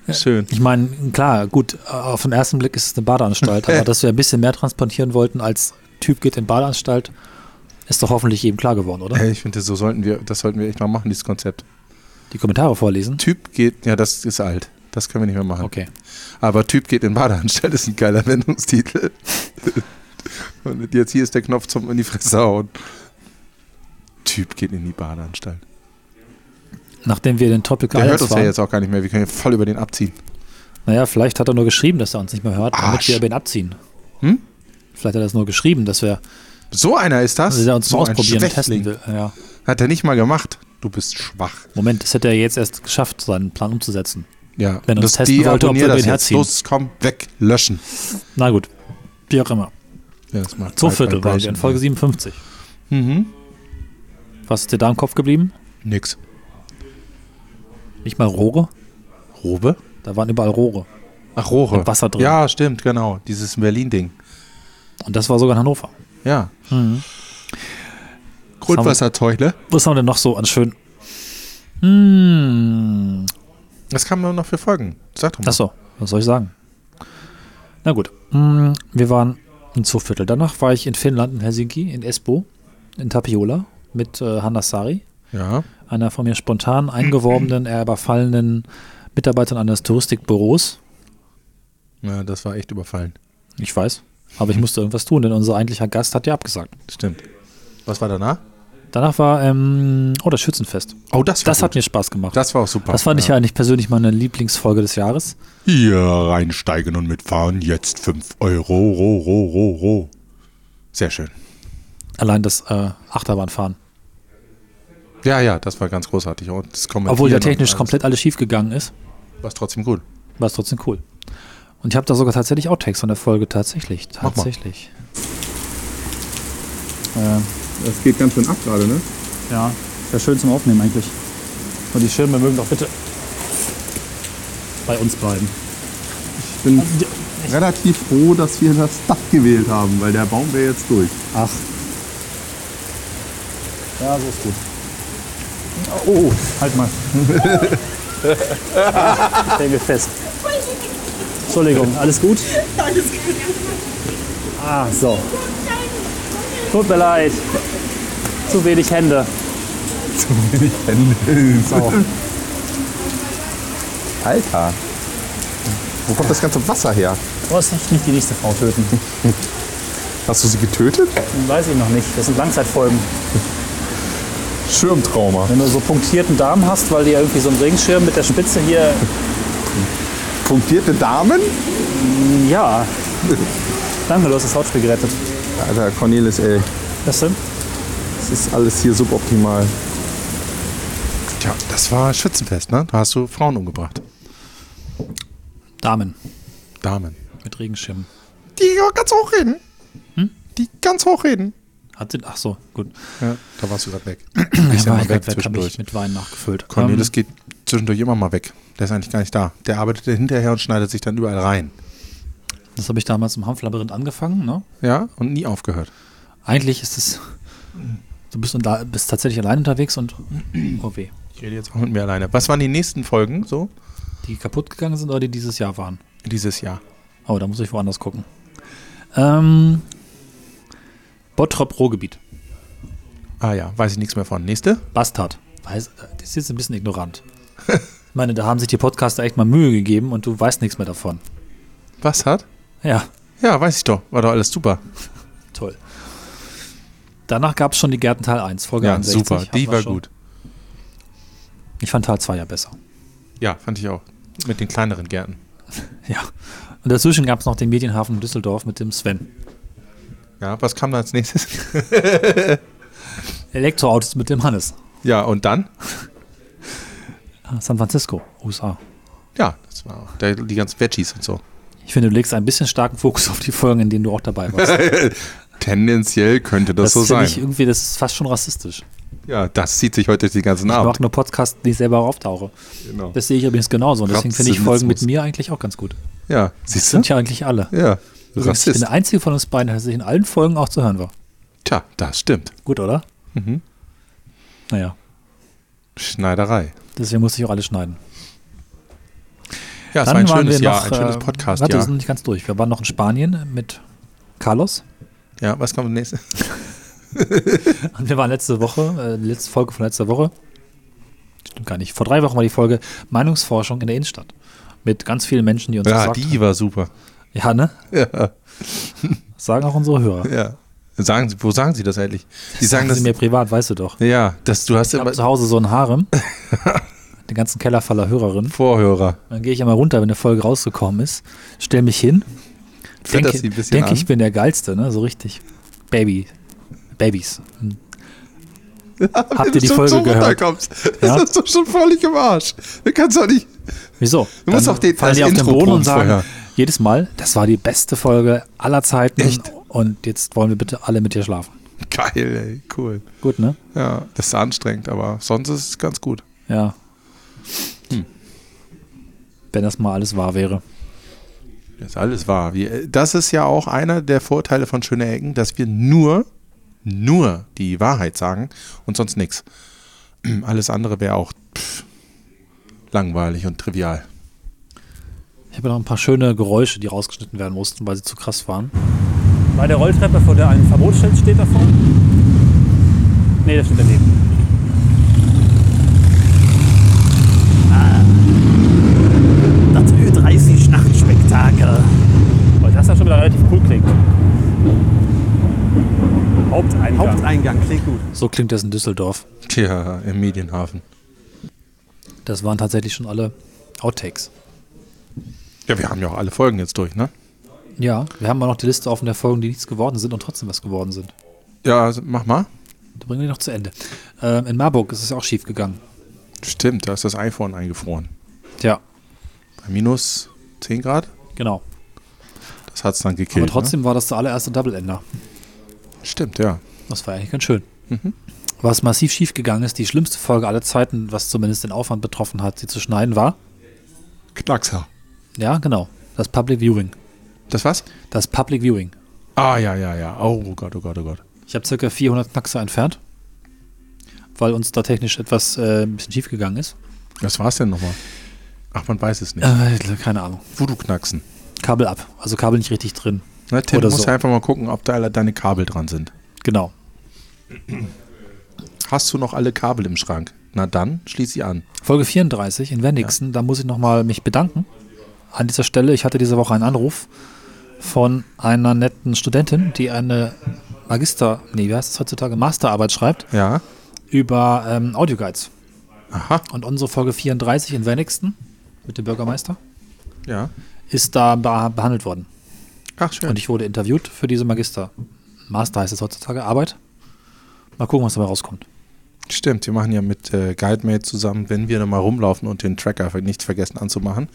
Speaker 2: Schön.
Speaker 3: Ich meine, klar, gut, äh, auf den ersten Blick ist es eine Badeanstalt, aber dass wir ein bisschen mehr transportieren wollten als Typ geht in Badeanstalt, ist doch hoffentlich jedem klar geworden, oder?
Speaker 2: Ich finde, so sollten wir, das sollten wir echt mal machen, dieses Konzept.
Speaker 3: Die Kommentare vorlesen.
Speaker 2: Typ geht, ja, das ist alt. Das können wir nicht mehr machen.
Speaker 3: Okay.
Speaker 2: Aber Typ geht in Badeanstalt ist ein geiler Wendungstitel. Und jetzt hier ist der Knopf zum in die Fresse hauen. Typ geht in die Badeanstalt.
Speaker 3: Nachdem wir den Topic
Speaker 2: Der hört uns ja
Speaker 3: waren,
Speaker 2: jetzt auch gar nicht mehr. Wir können ja voll über den abziehen.
Speaker 3: naja, vielleicht hat er nur geschrieben, dass er uns nicht mehr hört, damit
Speaker 2: Arsch.
Speaker 3: wir über ihn abziehen.
Speaker 2: Hm?
Speaker 3: Vielleicht hat er es nur geschrieben, dass wir,
Speaker 2: So einer ist das.
Speaker 3: dass er uns
Speaker 2: so
Speaker 3: ausprobieren und testen will. Ja.
Speaker 2: Hat er nicht mal gemacht. Du bist schwach.
Speaker 3: Moment, das hätte er jetzt erst geschafft, seinen Plan umzusetzen.
Speaker 2: Ja,
Speaker 3: Wenn er uns
Speaker 2: das
Speaker 3: testen wollte, ob wir
Speaker 2: das
Speaker 3: den
Speaker 2: jetzt.
Speaker 3: herziehen.
Speaker 2: Los, komm, weg, löschen.
Speaker 3: Na gut, wie auch immer.
Speaker 2: Ja, das macht
Speaker 3: Zwei
Speaker 2: Zeit
Speaker 3: Viertel waren wir in Folge 57.
Speaker 2: Mhm.
Speaker 3: Was ist dir da im Kopf geblieben?
Speaker 2: Nix.
Speaker 3: Nicht mal Rohre?
Speaker 2: Robe?
Speaker 3: Da waren überall Rohre.
Speaker 2: Ach, Rohre.
Speaker 3: Mit Wasser drin.
Speaker 2: Ja, stimmt, genau. Dieses Berlin-Ding.
Speaker 3: Und das war sogar in Hannover.
Speaker 2: Ja.
Speaker 3: Mhm.
Speaker 2: Grundwasserzeug, ne?
Speaker 3: Was haben wir denn noch so an schön? Hm.
Speaker 2: Was kam noch für Folgen? Sag doch mal.
Speaker 3: Achso, was soll ich sagen? Na gut. Hm, Wir waren in Zooviertel. Danach war ich in Finnland, in Helsinki, in Espoo, in Tapiola mit äh, Hanna Sari,
Speaker 2: Ja.
Speaker 3: einer von mir spontan eingeworbenen, eher überfallenen Mitarbeiterin eines Touristikbüros.
Speaker 2: Ja, das war echt überfallen.
Speaker 3: Ich weiß. Aber ich musste irgendwas tun, denn unser eigentlicher Gast hat ja abgesagt.
Speaker 2: Stimmt. Was war danach?
Speaker 3: Danach war, ähm, oh, das Schützenfest.
Speaker 2: Oh, das war
Speaker 3: Das
Speaker 2: gut.
Speaker 3: hat mir Spaß gemacht.
Speaker 2: Das war auch super.
Speaker 3: Das fand ich ja eigentlich persönlich meine Lieblingsfolge des Jahres.
Speaker 2: Hier reinsteigen und mitfahren. Jetzt 5 Euro. Ro, ro, ro, ro. Sehr schön.
Speaker 3: Allein das äh, Achterbahnfahren.
Speaker 2: Ja, ja, das war ganz großartig. Und das
Speaker 3: Obwohl ja technisch komplett alles schief gegangen ist,
Speaker 2: War es trotzdem gut.
Speaker 3: war es trotzdem cool. Und ich habe da sogar tatsächlich Outtakes von der Folge. Tatsächlich. Tatsächlich.
Speaker 5: Das geht ganz schön ab gerade, ne?
Speaker 4: Ja, wäre schön zum Aufnehmen eigentlich. Und die Schirme mögen doch bitte bei uns bleiben.
Speaker 5: Ich bin relativ froh, dass wir das Dach gewählt haben, weil der Baum wäre jetzt durch.
Speaker 4: Ach. Ja, so ist gut. Oh, oh halt mal. ich hänge fest. Entschuldigung, alles gut?
Speaker 1: Alles gut.
Speaker 4: Ah, so. Tut mir leid. Zu wenig Hände. So.
Speaker 5: Alter. Wo kommt das ganze Wasser her?
Speaker 4: Du musst nicht die nächste Frau töten.
Speaker 5: Hast du sie getötet?
Speaker 4: Weiß ich noch nicht. Das sind Langzeitfolgen.
Speaker 5: Schirmtrauma.
Speaker 4: Wenn du so punktierten Darm hast, weil die ja irgendwie so einen Regenschirm mit der Spitze hier.
Speaker 5: Punktierte Damen?
Speaker 4: Ja. Danke, du hast das Hautspiel gerettet.
Speaker 5: Alter, Cornelis, ey.
Speaker 4: Was denn?
Speaker 5: Das ist alles hier suboptimal.
Speaker 2: Tja, das war Schützenfest, ne? Da hast du Frauen umgebracht.
Speaker 3: Damen
Speaker 2: Damen.
Speaker 3: mit Regenschirmen.
Speaker 2: Die ganz hoch reden. Die ganz hoch reden.
Speaker 3: Hat sie, ach so, gut.
Speaker 2: Ja, da warst du gerade weg.
Speaker 3: Ja,
Speaker 2: Ist ja
Speaker 3: war
Speaker 2: mal
Speaker 3: ich
Speaker 2: weg
Speaker 3: weg, habe
Speaker 2: zwischendurch.
Speaker 3: ich mit Wein nachgefüllt.
Speaker 2: Cornelis
Speaker 3: Ähm,
Speaker 2: geht zwischendurch immer mal weg. Der ist eigentlich gar nicht da. Der arbeitet hinterher und schneidet sich dann überall rein.
Speaker 3: das habe ich damals im Hanflabyrinth angefangen. Ne?
Speaker 2: Ja, und nie aufgehört.
Speaker 3: Eigentlich ist es, du bist, und da, bist tatsächlich allein unterwegs und, oh weh,
Speaker 2: Ich rede jetzt auch mit mir alleine. Was waren die nächsten Folgen so
Speaker 3: die kaputt gegangen sind oder die dieses Jahr waren?
Speaker 2: dieses Jahr?
Speaker 3: Oh, da muss ich woanders gucken. Ähm, Bottrop Ruhrgebiet.
Speaker 2: Ah ja, weiß ich nichts mehr von. Nächste?
Speaker 3: Bastard. Weiß, das ist jetzt ein bisschen ignorant. Ich meine, da haben sich die Podcaster echt mal Mühe gegeben und du weißt nichts mehr davon.
Speaker 2: Was hat?
Speaker 3: Ja,
Speaker 2: Ja, weiß ich doch. War doch alles super.
Speaker 3: toll. Danach gab es schon die Gärten Teil 1, Folge
Speaker 2: Ja,
Speaker 3: 61.
Speaker 2: super. Die war
Speaker 3: schon.
Speaker 2: gut.
Speaker 3: Ich fand Teil 2 ja besser.
Speaker 2: Ja, fand ich auch. Mit den kleineren Gärten.
Speaker 3: Ja. Und dazwischen gab es noch den Medienhafen Düsseldorf mit dem Sven.
Speaker 2: Ja, was kam da als nächstes?
Speaker 3: Elektroautos mit dem Hannes.
Speaker 2: Ja, und dann?
Speaker 3: Ah, San Francisco, USA.
Speaker 2: Ja, das war auch. Der, die ganzen Veggies und so.
Speaker 3: Ich finde, du legst ein bisschen starken Fokus auf die Folgen, in denen du auch dabei warst.
Speaker 2: Tendenziell könnte das, so
Speaker 3: finde
Speaker 2: sein.
Speaker 3: ich irgendwie, das ist fast schon rassistisch.
Speaker 2: ja, das zieht sich heute durch den ganzen
Speaker 3: Ich
Speaker 2: Abend.
Speaker 3: mag nur Podcasts, die ich selber auftauche.
Speaker 2: Genau.
Speaker 3: Das sehe ich übrigens genauso. Und deswegen finde ich Folgen mit mir eigentlich auch ganz gut.
Speaker 2: Ja,
Speaker 3: Das
Speaker 2: siehst du?
Speaker 3: sind ja eigentlich alle.
Speaker 2: Ja,
Speaker 3: Übrigens, ich bin
Speaker 2: Rassist.
Speaker 3: der einzige von uns beiden, der sich in allen Folgen auch zu hören war.
Speaker 2: Tja, das stimmt.
Speaker 3: Gut, oder?
Speaker 2: Mhm.
Speaker 3: Naja,
Speaker 2: Schneiderei.
Speaker 3: Deswegen muss ich auch alles schneiden.
Speaker 2: Ja, es
Speaker 3: Dann
Speaker 2: war ein schönes Jahr,
Speaker 3: noch,
Speaker 2: ein schönes
Speaker 3: äh,
Speaker 2: Podcast,
Speaker 3: Warte, wir sind nicht ganz durch. Wir waren noch in Spanien mit Carlos.
Speaker 2: Ja, was kommt nächstes?
Speaker 3: Und wir waren letzte Woche, äh, die letzte Folge von letzter Woche. Stimmt gar nicht. Vor drei Wochen war die Folge Meinungsforschung in der Innenstadt. Mit ganz vielen Menschen, die uns
Speaker 2: Ja,
Speaker 3: gesagt
Speaker 2: die war super.
Speaker 3: Ja, ne?
Speaker 2: Ja,
Speaker 3: Das sagen auch unsere Hörer.
Speaker 2: ja. Sagen Sie, wo sagen Sie das eigentlich? Die sagen
Speaker 3: Sagen
Speaker 2: das.
Speaker 3: sie mir privat, weißt du doch.
Speaker 2: Ja, dass du hast
Speaker 3: Ich
Speaker 2: immer
Speaker 3: zu Hause so einen Harem. den ganzen Keller voller Hörerinnen.
Speaker 2: Vorhörer.
Speaker 3: Dann gehe ich immer runter, wenn eine Folge rausgekommen ist, stell mich hin, denke,
Speaker 2: sie ein bisschen
Speaker 3: denke
Speaker 2: an.
Speaker 3: ich bin der Geilste, ne? So richtig. Baby. Babys. Hm. Habt ihr die
Speaker 2: Wenn du
Speaker 3: Folge
Speaker 2: so
Speaker 3: gehört? Ja?
Speaker 2: ist das doch schon völlig im Arsch. Du kannst doch nicht.
Speaker 3: Wieso?
Speaker 2: Du musst auch den-
Speaker 3: fallen
Speaker 2: das
Speaker 3: die auf den Boden und sagen
Speaker 2: vorher.
Speaker 3: jedes Mal, das war die beste Folge aller Zeiten
Speaker 2: Echt?
Speaker 3: Und jetzt wollen wir bitte alle mit dir schlafen.
Speaker 2: Geil, ey, cool.
Speaker 3: Gut, ne?
Speaker 2: Ja, das ist anstrengend, aber sonst ist es ganz gut.
Speaker 3: Ja.
Speaker 2: Hm.
Speaker 3: Wenn das mal alles wahr wäre.
Speaker 2: Das ist alles wahr. Wir, das ist ja auch einer der Vorteile von Schöne Ecken, dass wir nur, nur die Wahrheit sagen und sonst nichts. Alles andere wäre auch pff, langweilig und trivial.
Speaker 3: Ich habe noch ein paar schöne Geräusche, die rausgeschnitten werden mussten, weil sie zu krass waren.
Speaker 4: Bei der Rolltreppe, vor der ein Verbotsschild steht davor? Nee, das steht daneben.
Speaker 8: Das Ö30 Nachtspektakel.
Speaker 4: Weil das ja schon wieder relativ cool klingt. Haupteingang.
Speaker 8: Haupteingang klingt gut.
Speaker 3: So klingt das in Düsseldorf.
Speaker 2: Tja, im Medienhafen.
Speaker 3: Das waren tatsächlich schon alle Outtakes.
Speaker 2: Ja, wir haben ja auch alle Folgen jetzt durch, ne?
Speaker 3: Ja, wir haben mal noch die Liste offen der Folgen, die nichts geworden sind und trotzdem was geworden sind.
Speaker 2: Ja, also mach mal.
Speaker 3: Da bringen wir die noch zu Ende. Ähm, in Marburg ist es auch schief gegangen.
Speaker 2: Stimmt, da ist das iPhone eingefroren.
Speaker 3: Tja,
Speaker 2: Bei minus 10 Grad?
Speaker 3: genau.
Speaker 2: Das hat es dann gekillt.
Speaker 3: Aber trotzdem war das der allererste Double-Ender.
Speaker 2: Ne? Stimmt, ja.
Speaker 3: Das war eigentlich ganz schön. Was massiv schief gegangen ist, die schlimmste Folge aller Zeiten, was zumindest den Aufwand betroffen hat, sie zu schneiden, war,
Speaker 2: Knackser.
Speaker 3: ja, genau, das Public Viewing.
Speaker 2: Das was?
Speaker 3: Das Public Viewing.
Speaker 2: Ah, ja, ja, ja. Oh Gott, oh Gott, oh Gott.
Speaker 3: Ich habe circa 400 Knackser entfernt, weil uns da technisch etwas äh, ein bisschen schief gegangen ist.
Speaker 2: Was war es denn nochmal? Ach, man weiß es nicht.
Speaker 3: Äh, keine Ahnung.
Speaker 2: Voodoo-Knacksen.
Speaker 3: Kabel ab, also Kabel nicht richtig drin.
Speaker 2: Na, Tim,
Speaker 3: Oder
Speaker 2: du musst
Speaker 3: so.
Speaker 2: einfach mal gucken, ob da alle deine Kabel dran sind.
Speaker 3: Genau.
Speaker 2: Hast du noch alle Kabel im Schrank? Na dann, schließ sie an.
Speaker 3: Folge 34 in Wenigsen, da muss ich nochmal mich bedanken. An dieser Stelle, ich hatte diese Woche einen Anruf von einer netten Studentin, die eine Magister, nee, wie heißt es heutzutage, Masterarbeit schreibt
Speaker 2: Ja.
Speaker 3: über ähm, Audioguides.
Speaker 2: Aha.
Speaker 3: Und unsere Folge 34 in Wenigsen mit dem Bürgermeister
Speaker 2: Ja.
Speaker 3: ist da beh- behandelt worden.
Speaker 2: Ach, schön.
Speaker 3: Und ich wurde interviewt für diese Magister. Master heißt es heutzutage, Arbeit. Mal gucken, was dabei rauskommt.
Speaker 2: Stimmt, wir machen ja mit äh, GuideMate zusammen, wenn wir da mal rumlaufen und den Tracker nicht vergessen anzumachen,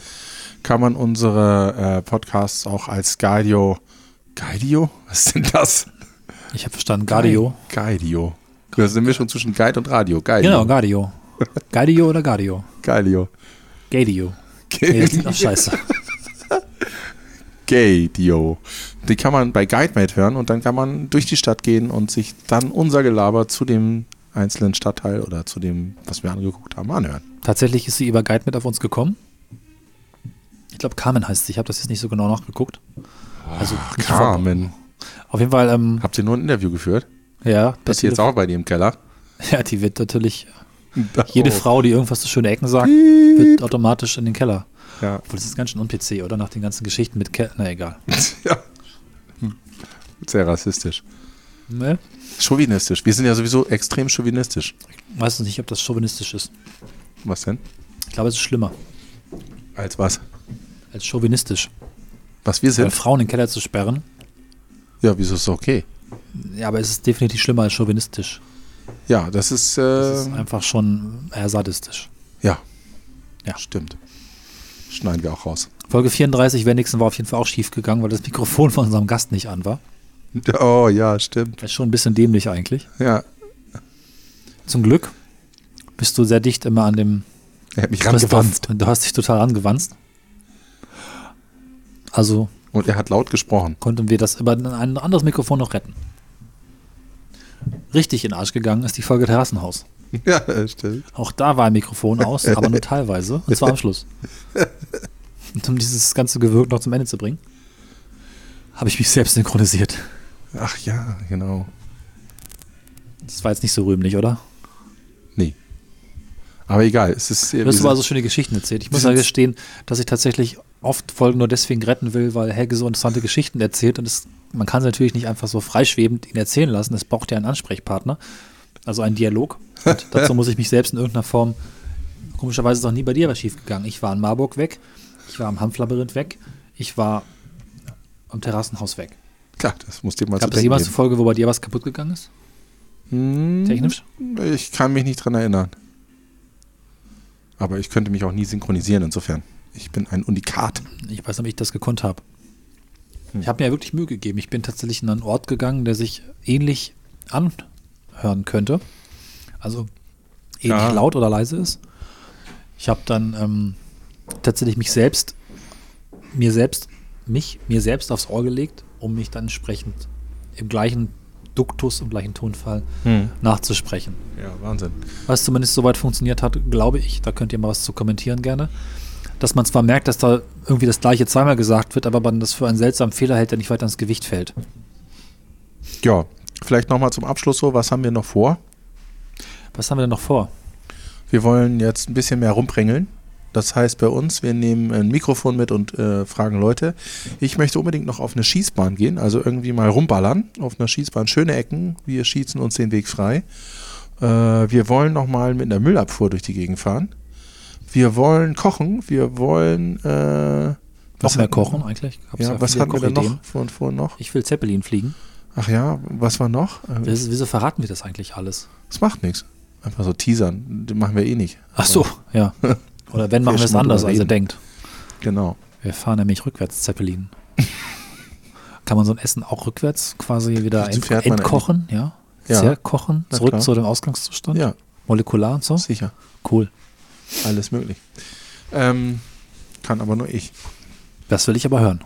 Speaker 2: kann man unsere äh, Podcasts auch als Guidio. Guidio? Was ist denn das?
Speaker 3: Ich habe verstanden, Gardio.
Speaker 2: Guidio. Das ist eine Mischung zwischen Guide und Radio. Guidio.
Speaker 3: Genau, Gardio. Gardio oder Gardio?
Speaker 2: Guidio.
Speaker 3: Gadio. Nee, das klingt auch scheiße.
Speaker 2: Gadio. Die kann man bei GuideMate hören und dann kann man durch die Stadt gehen und sich dann unser Gelaber zu dem einzelnen Stadtteil oder zu dem, was wir angeguckt haben, anhören.
Speaker 3: Tatsächlich ist sie über Guide mit auf uns gekommen. Ich glaube, Carmen heißt sie. Ich habe das jetzt nicht so genau nachgeguckt. Also, vor-
Speaker 2: Carmen.
Speaker 3: auf jeden Fall, ähm,
Speaker 2: Habt ihr nur ein Interview geführt?
Speaker 3: ja,
Speaker 2: Das ist jetzt auch bei dir im Keller.
Speaker 3: Ja, die wird natürlich,
Speaker 2: Oh.
Speaker 3: jede Frau, die irgendwas zu schöne Ecken sagt, wird automatisch in den Keller.
Speaker 2: Ja.
Speaker 3: Obwohl, das ist ganz schön un-PC, oder? Nach den ganzen Geschichten mit Keller. Na, egal.
Speaker 2: ja. Sehr rassistisch.
Speaker 3: Ne?
Speaker 2: Chauvinistisch. Wir sind ja sowieso extrem chauvinistisch.
Speaker 3: Weiß nicht, ob das chauvinistisch ist.
Speaker 2: Was denn?
Speaker 3: Ich glaube, es ist schlimmer
Speaker 2: Als was?
Speaker 3: Als chauvinistisch.
Speaker 2: Was wir
Speaker 3: Weil
Speaker 2: sind?
Speaker 3: Frauen in den Keller zu sperren,
Speaker 2: Ja, wieso ist es okay?
Speaker 3: ja, aber es ist definitiv schlimmer als chauvinistisch.
Speaker 2: Ja, das ist, äh,
Speaker 3: Das ist einfach schon eher sadistisch.
Speaker 2: ja.
Speaker 3: Ja.
Speaker 2: Stimmt. Schneiden wir auch raus.
Speaker 3: Folge 34, Wenigsten war auf jeden Fall auch schief gegangen, weil das Mikrofon von unserem Gast nicht an war.
Speaker 2: Oh ja, stimmt.
Speaker 3: Das ist schon ein bisschen dämlich eigentlich.
Speaker 2: Ja.
Speaker 3: Zum Glück bist du sehr dicht immer an dem
Speaker 2: Er hat mich rangewanzt.
Speaker 3: Du hast dich total rangewanzt. Also
Speaker 2: Und er hat laut gesprochen.
Speaker 3: konnten wir das über ein anderes Mikrofon noch retten. Richtig in den Arsch gegangen ist die Folge Terrassenhaus.
Speaker 2: Ja, stimmt.
Speaker 3: Auch da war ein Mikrofon aus, aber nur teilweise. Und zwar am Schluss. Und um dieses ganze Gewirk noch zum Ende zu bringen, habe ich mich selbst synchronisiert.
Speaker 2: Ach ja, genau.
Speaker 3: Das war jetzt nicht so rühmlich, oder?
Speaker 2: Nee. Aber egal, es ist.
Speaker 3: Du hast aber so schöne Geschichten erzählt. Ich muss ja gestehen, dass ich tatsächlich oft Folgen nur deswegen retten will, weil Helge so interessante Geschichten erzählt und es, man kann sie natürlich nicht einfach so freischwebend ihn erzählen lassen. Es braucht ja einen Ansprechpartner, also einen Dialog. Und dazu muss ich mich selbst in irgendeiner Form, komischerweise ist auch nie bei dir was schiefgegangen. Ich war in Marburg weg, ich war am Hanflabyrinth weg, ich war am Terrassenhaus weg.
Speaker 2: Klar, das muss dir mal
Speaker 3: Gab
Speaker 2: zu
Speaker 3: es jemals eine Folge, wo bei dir was kaputt gegangen ist?
Speaker 2: geben.
Speaker 3: Technisch?
Speaker 2: Hm, Ich kann mich nicht dran erinnern. Aber ich könnte mich auch nie synchronisieren, insofern. Ich bin ein Unikat.
Speaker 3: Ich weiß nicht, ob ich das gekonnt habe. Ich habe mir ja wirklich Mühe gegeben. Ich bin tatsächlich in einen Ort gegangen, der sich ähnlich anhören könnte. Also ähnlich
Speaker 2: Ja.
Speaker 3: laut oder leise ist. Ich habe dann ähm, tatsächlich mich selbst, mir selbst, mich, mir selbst aufs Ohr gelegt, um mich dann entsprechend im gleichen Duktus, im gleichen Tonfall nachzusprechen.
Speaker 2: Ja, Wahnsinn.
Speaker 3: Was zumindest soweit funktioniert hat, glaube ich, da könnt ihr mal was zu kommentieren gerne, dass man zwar merkt, dass da irgendwie das gleiche zweimal gesagt wird, aber man das für einen seltsamen Fehler hält, der nicht weiter ins Gewicht fällt.
Speaker 2: Ja, vielleicht nochmal zum Abschluss so, was haben wir noch vor?
Speaker 3: Was haben wir denn noch vor?
Speaker 2: Wir wollen jetzt ein bisschen mehr rumpringeln. Das heißt bei uns, wir nehmen ein Mikrofon mit und äh, fragen Leute. Ich möchte unbedingt noch auf eine Schießbahn gehen, also irgendwie mal rumballern auf einer Schießbahn. Schöne Ecken, wir schießen uns den Weg frei. Äh, wir wollen noch mal mit einer Müllabfuhr durch die Gegend fahren. Wir wollen kochen, wir wollen äh,
Speaker 3: Noch
Speaker 2: was
Speaker 3: mehr
Speaker 2: hatten-
Speaker 3: kochen eigentlich? Gab's
Speaker 2: Ja, was
Speaker 3: viele
Speaker 2: hatten wir denn noch von vorhin noch?
Speaker 3: Ich will Zeppelin fliegen.
Speaker 2: Ach ja, was war noch? Äh,
Speaker 3: Wieso, wieso verraten wir das eigentlich alles?
Speaker 2: Das macht nichts. Einfach so teasern, das machen wir eh nicht.
Speaker 3: Ach so, ja. Oder wenn, machen wir es anders, als ihr denkt.
Speaker 2: Genau.
Speaker 3: Wir fahren nämlich rückwärts Zeppelin. Kann man so ein Essen auch rückwärts quasi wieder ent entkochen, ja?
Speaker 2: Ja.
Speaker 3: Zerkochen, zurück zu dem Ausgangszustand?
Speaker 2: Ja,
Speaker 3: Molekular und so?
Speaker 2: sicher.
Speaker 3: Cool.
Speaker 2: Alles möglich. Ähm, kann aber nur ich.
Speaker 3: Das will ich aber hören.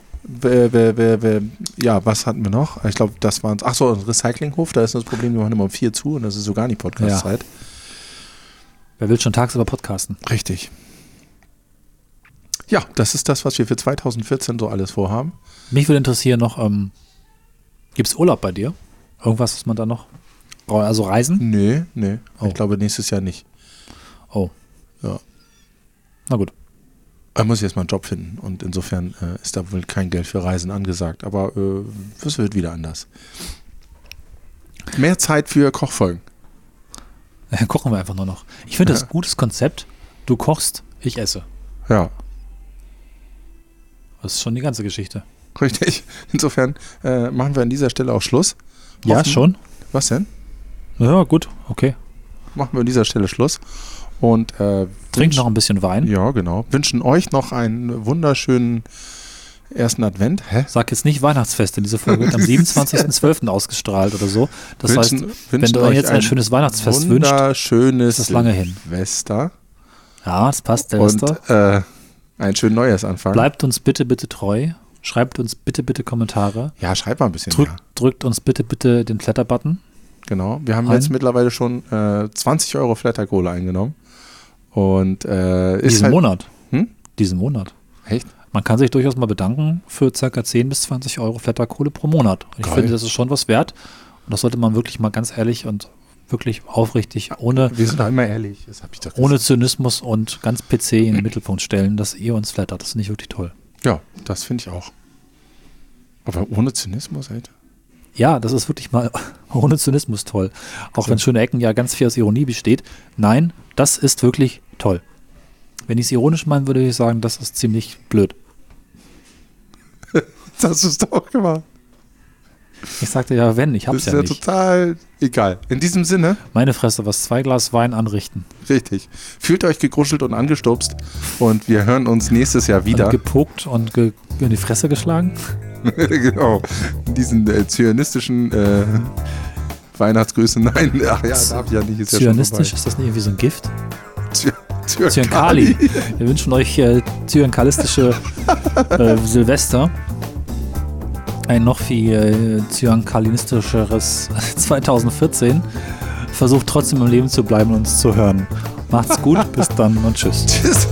Speaker 2: Ja, was hatten wir noch? Ich glaube, das waren Ach so, ein Recyclinghof, da ist das Problem, wir machen immer um vier zu und das ist so gar nicht Podcast-Zeit.
Speaker 3: Wer will schon tagsüber podcasten?
Speaker 2: Richtig. Ja, das ist das, was wir für 2014 so alles vorhaben.
Speaker 3: Mich würde interessieren noch, ähm, gibt es Urlaub bei dir? Irgendwas, was man da noch braucht? Also Reisen?
Speaker 2: Nee, nee.
Speaker 3: Oh.
Speaker 2: Ich glaube, nächstes Jahr nicht.
Speaker 3: Oh.
Speaker 2: Ja.
Speaker 3: Na gut.
Speaker 2: Da muss ich erstmal einen Job finden und insofern äh, ist da wohl kein Geld für Reisen angesagt, aber äh, es wird wieder anders. Mehr Zeit für Kochfolgen.
Speaker 3: Dann kochen wir einfach nur noch. Ich finde das
Speaker 2: Ja.
Speaker 3: ein gutes Konzept. Du kochst, ich esse.
Speaker 2: Ja,
Speaker 3: Das ist schon die ganze Geschichte.
Speaker 2: richtig. Insofern äh, machen wir an dieser Stelle auch Schluss.
Speaker 3: Ja,
Speaker 2: Hoffen-
Speaker 3: schon.
Speaker 2: Was denn?
Speaker 3: Ja, gut. Okay.
Speaker 2: Machen wir an dieser Stelle Schluss. Und äh,
Speaker 3: Trink
Speaker 2: wünsch-
Speaker 3: noch ein bisschen Wein.
Speaker 2: Ja, genau. Wünschen euch noch einen wunderschönen ersten Advent. Hä?
Speaker 3: Sag jetzt nicht Weihnachtsfest, denn diese Folge wird am 27.12. ausgestrahlt oder so. Das
Speaker 2: Wünschen-
Speaker 3: heißt, wenn du
Speaker 2: euch
Speaker 3: jetzt ein, schönes Weihnachtsfest wünschst,
Speaker 2: wunderschönes
Speaker 3: ist das lange hin.
Speaker 2: Silvester
Speaker 3: ja, das passt,
Speaker 2: und
Speaker 3: Silvester.
Speaker 2: äh, einen schönen Neujahrsanfang.
Speaker 3: Bleibt uns bitte, bitte treu. Schreibt uns bitte, bitte Kommentare.
Speaker 2: Ja, schreib mal ein bisschen
Speaker 3: Drückt,
Speaker 2: mehr.
Speaker 3: drückt uns bitte, bitte den Flatter-Button.
Speaker 2: Genau. Wir haben
Speaker 3: Ein-
Speaker 2: jetzt mittlerweile schon äh, 20 Euro Flatterkohle eingenommen. Und äh, ist
Speaker 3: Diesen
Speaker 2: halt,
Speaker 3: Monat.
Speaker 2: Hm?
Speaker 3: Diesen Monat.
Speaker 2: Echt?
Speaker 3: Man kann sich durchaus mal bedanken für ca. 10 bis 20 Euro Flatterkohle pro Monat. Und ich
Speaker 2: Geil.
Speaker 3: finde, das ist schon was wert. Und das sollte man wirklich mal ganz ehrlich und wirklich aufrichtig, ohne,
Speaker 2: Wir sind da immer ehrlich. Das hab ich doch
Speaker 3: ohne Zynismus und ganz PC in den Mittelpunkt stellen, dass ihr uns flattert. Das finde ich wirklich toll.
Speaker 2: Ja, das finde ich auch. Aber ohne Zynismus, Alter.
Speaker 3: Ja, das ist wirklich mal ohne Zynismus toll. Auch wenn schöne Ecken ja ganz viel aus Ironie besteht. Nein, das ist wirklich toll. Wenn ich es ironisch meinen würde, würde ich sagen, das ist ziemlich blöd.
Speaker 2: Das es doch gemacht.
Speaker 3: Ich sagte ja, wenn, ich
Speaker 2: Das
Speaker 3: hab's
Speaker 2: ist
Speaker 3: ja
Speaker 2: ja
Speaker 3: nicht.
Speaker 2: total egal. In diesem Sinne,
Speaker 3: Meine Fresse, was zwei Glas Wein anrichten.
Speaker 2: richtig. Fühlt euch gegruschelt und angestupst. Und wir hören uns nächstes Jahr wieder.
Speaker 3: Und gepokt und ge in die Fresse geschlagen.
Speaker 2: genau. Diesen äh, zionistischen äh, Weihnachtsgrüßen. Nein, ach ja, darf ich ja nicht. Ist ja schon
Speaker 3: Zyanistisch, ist das nicht irgendwie so ein Gift? Zyankali. Wir wünschen euch äh, zyankalistische äh, Silvester. Ein noch viel äh, zyankalistischeres 2014. Versucht trotzdem im Leben zu bleiben und uns zu hören. Macht's gut, bis dann und tschüss.
Speaker 2: Tschüss.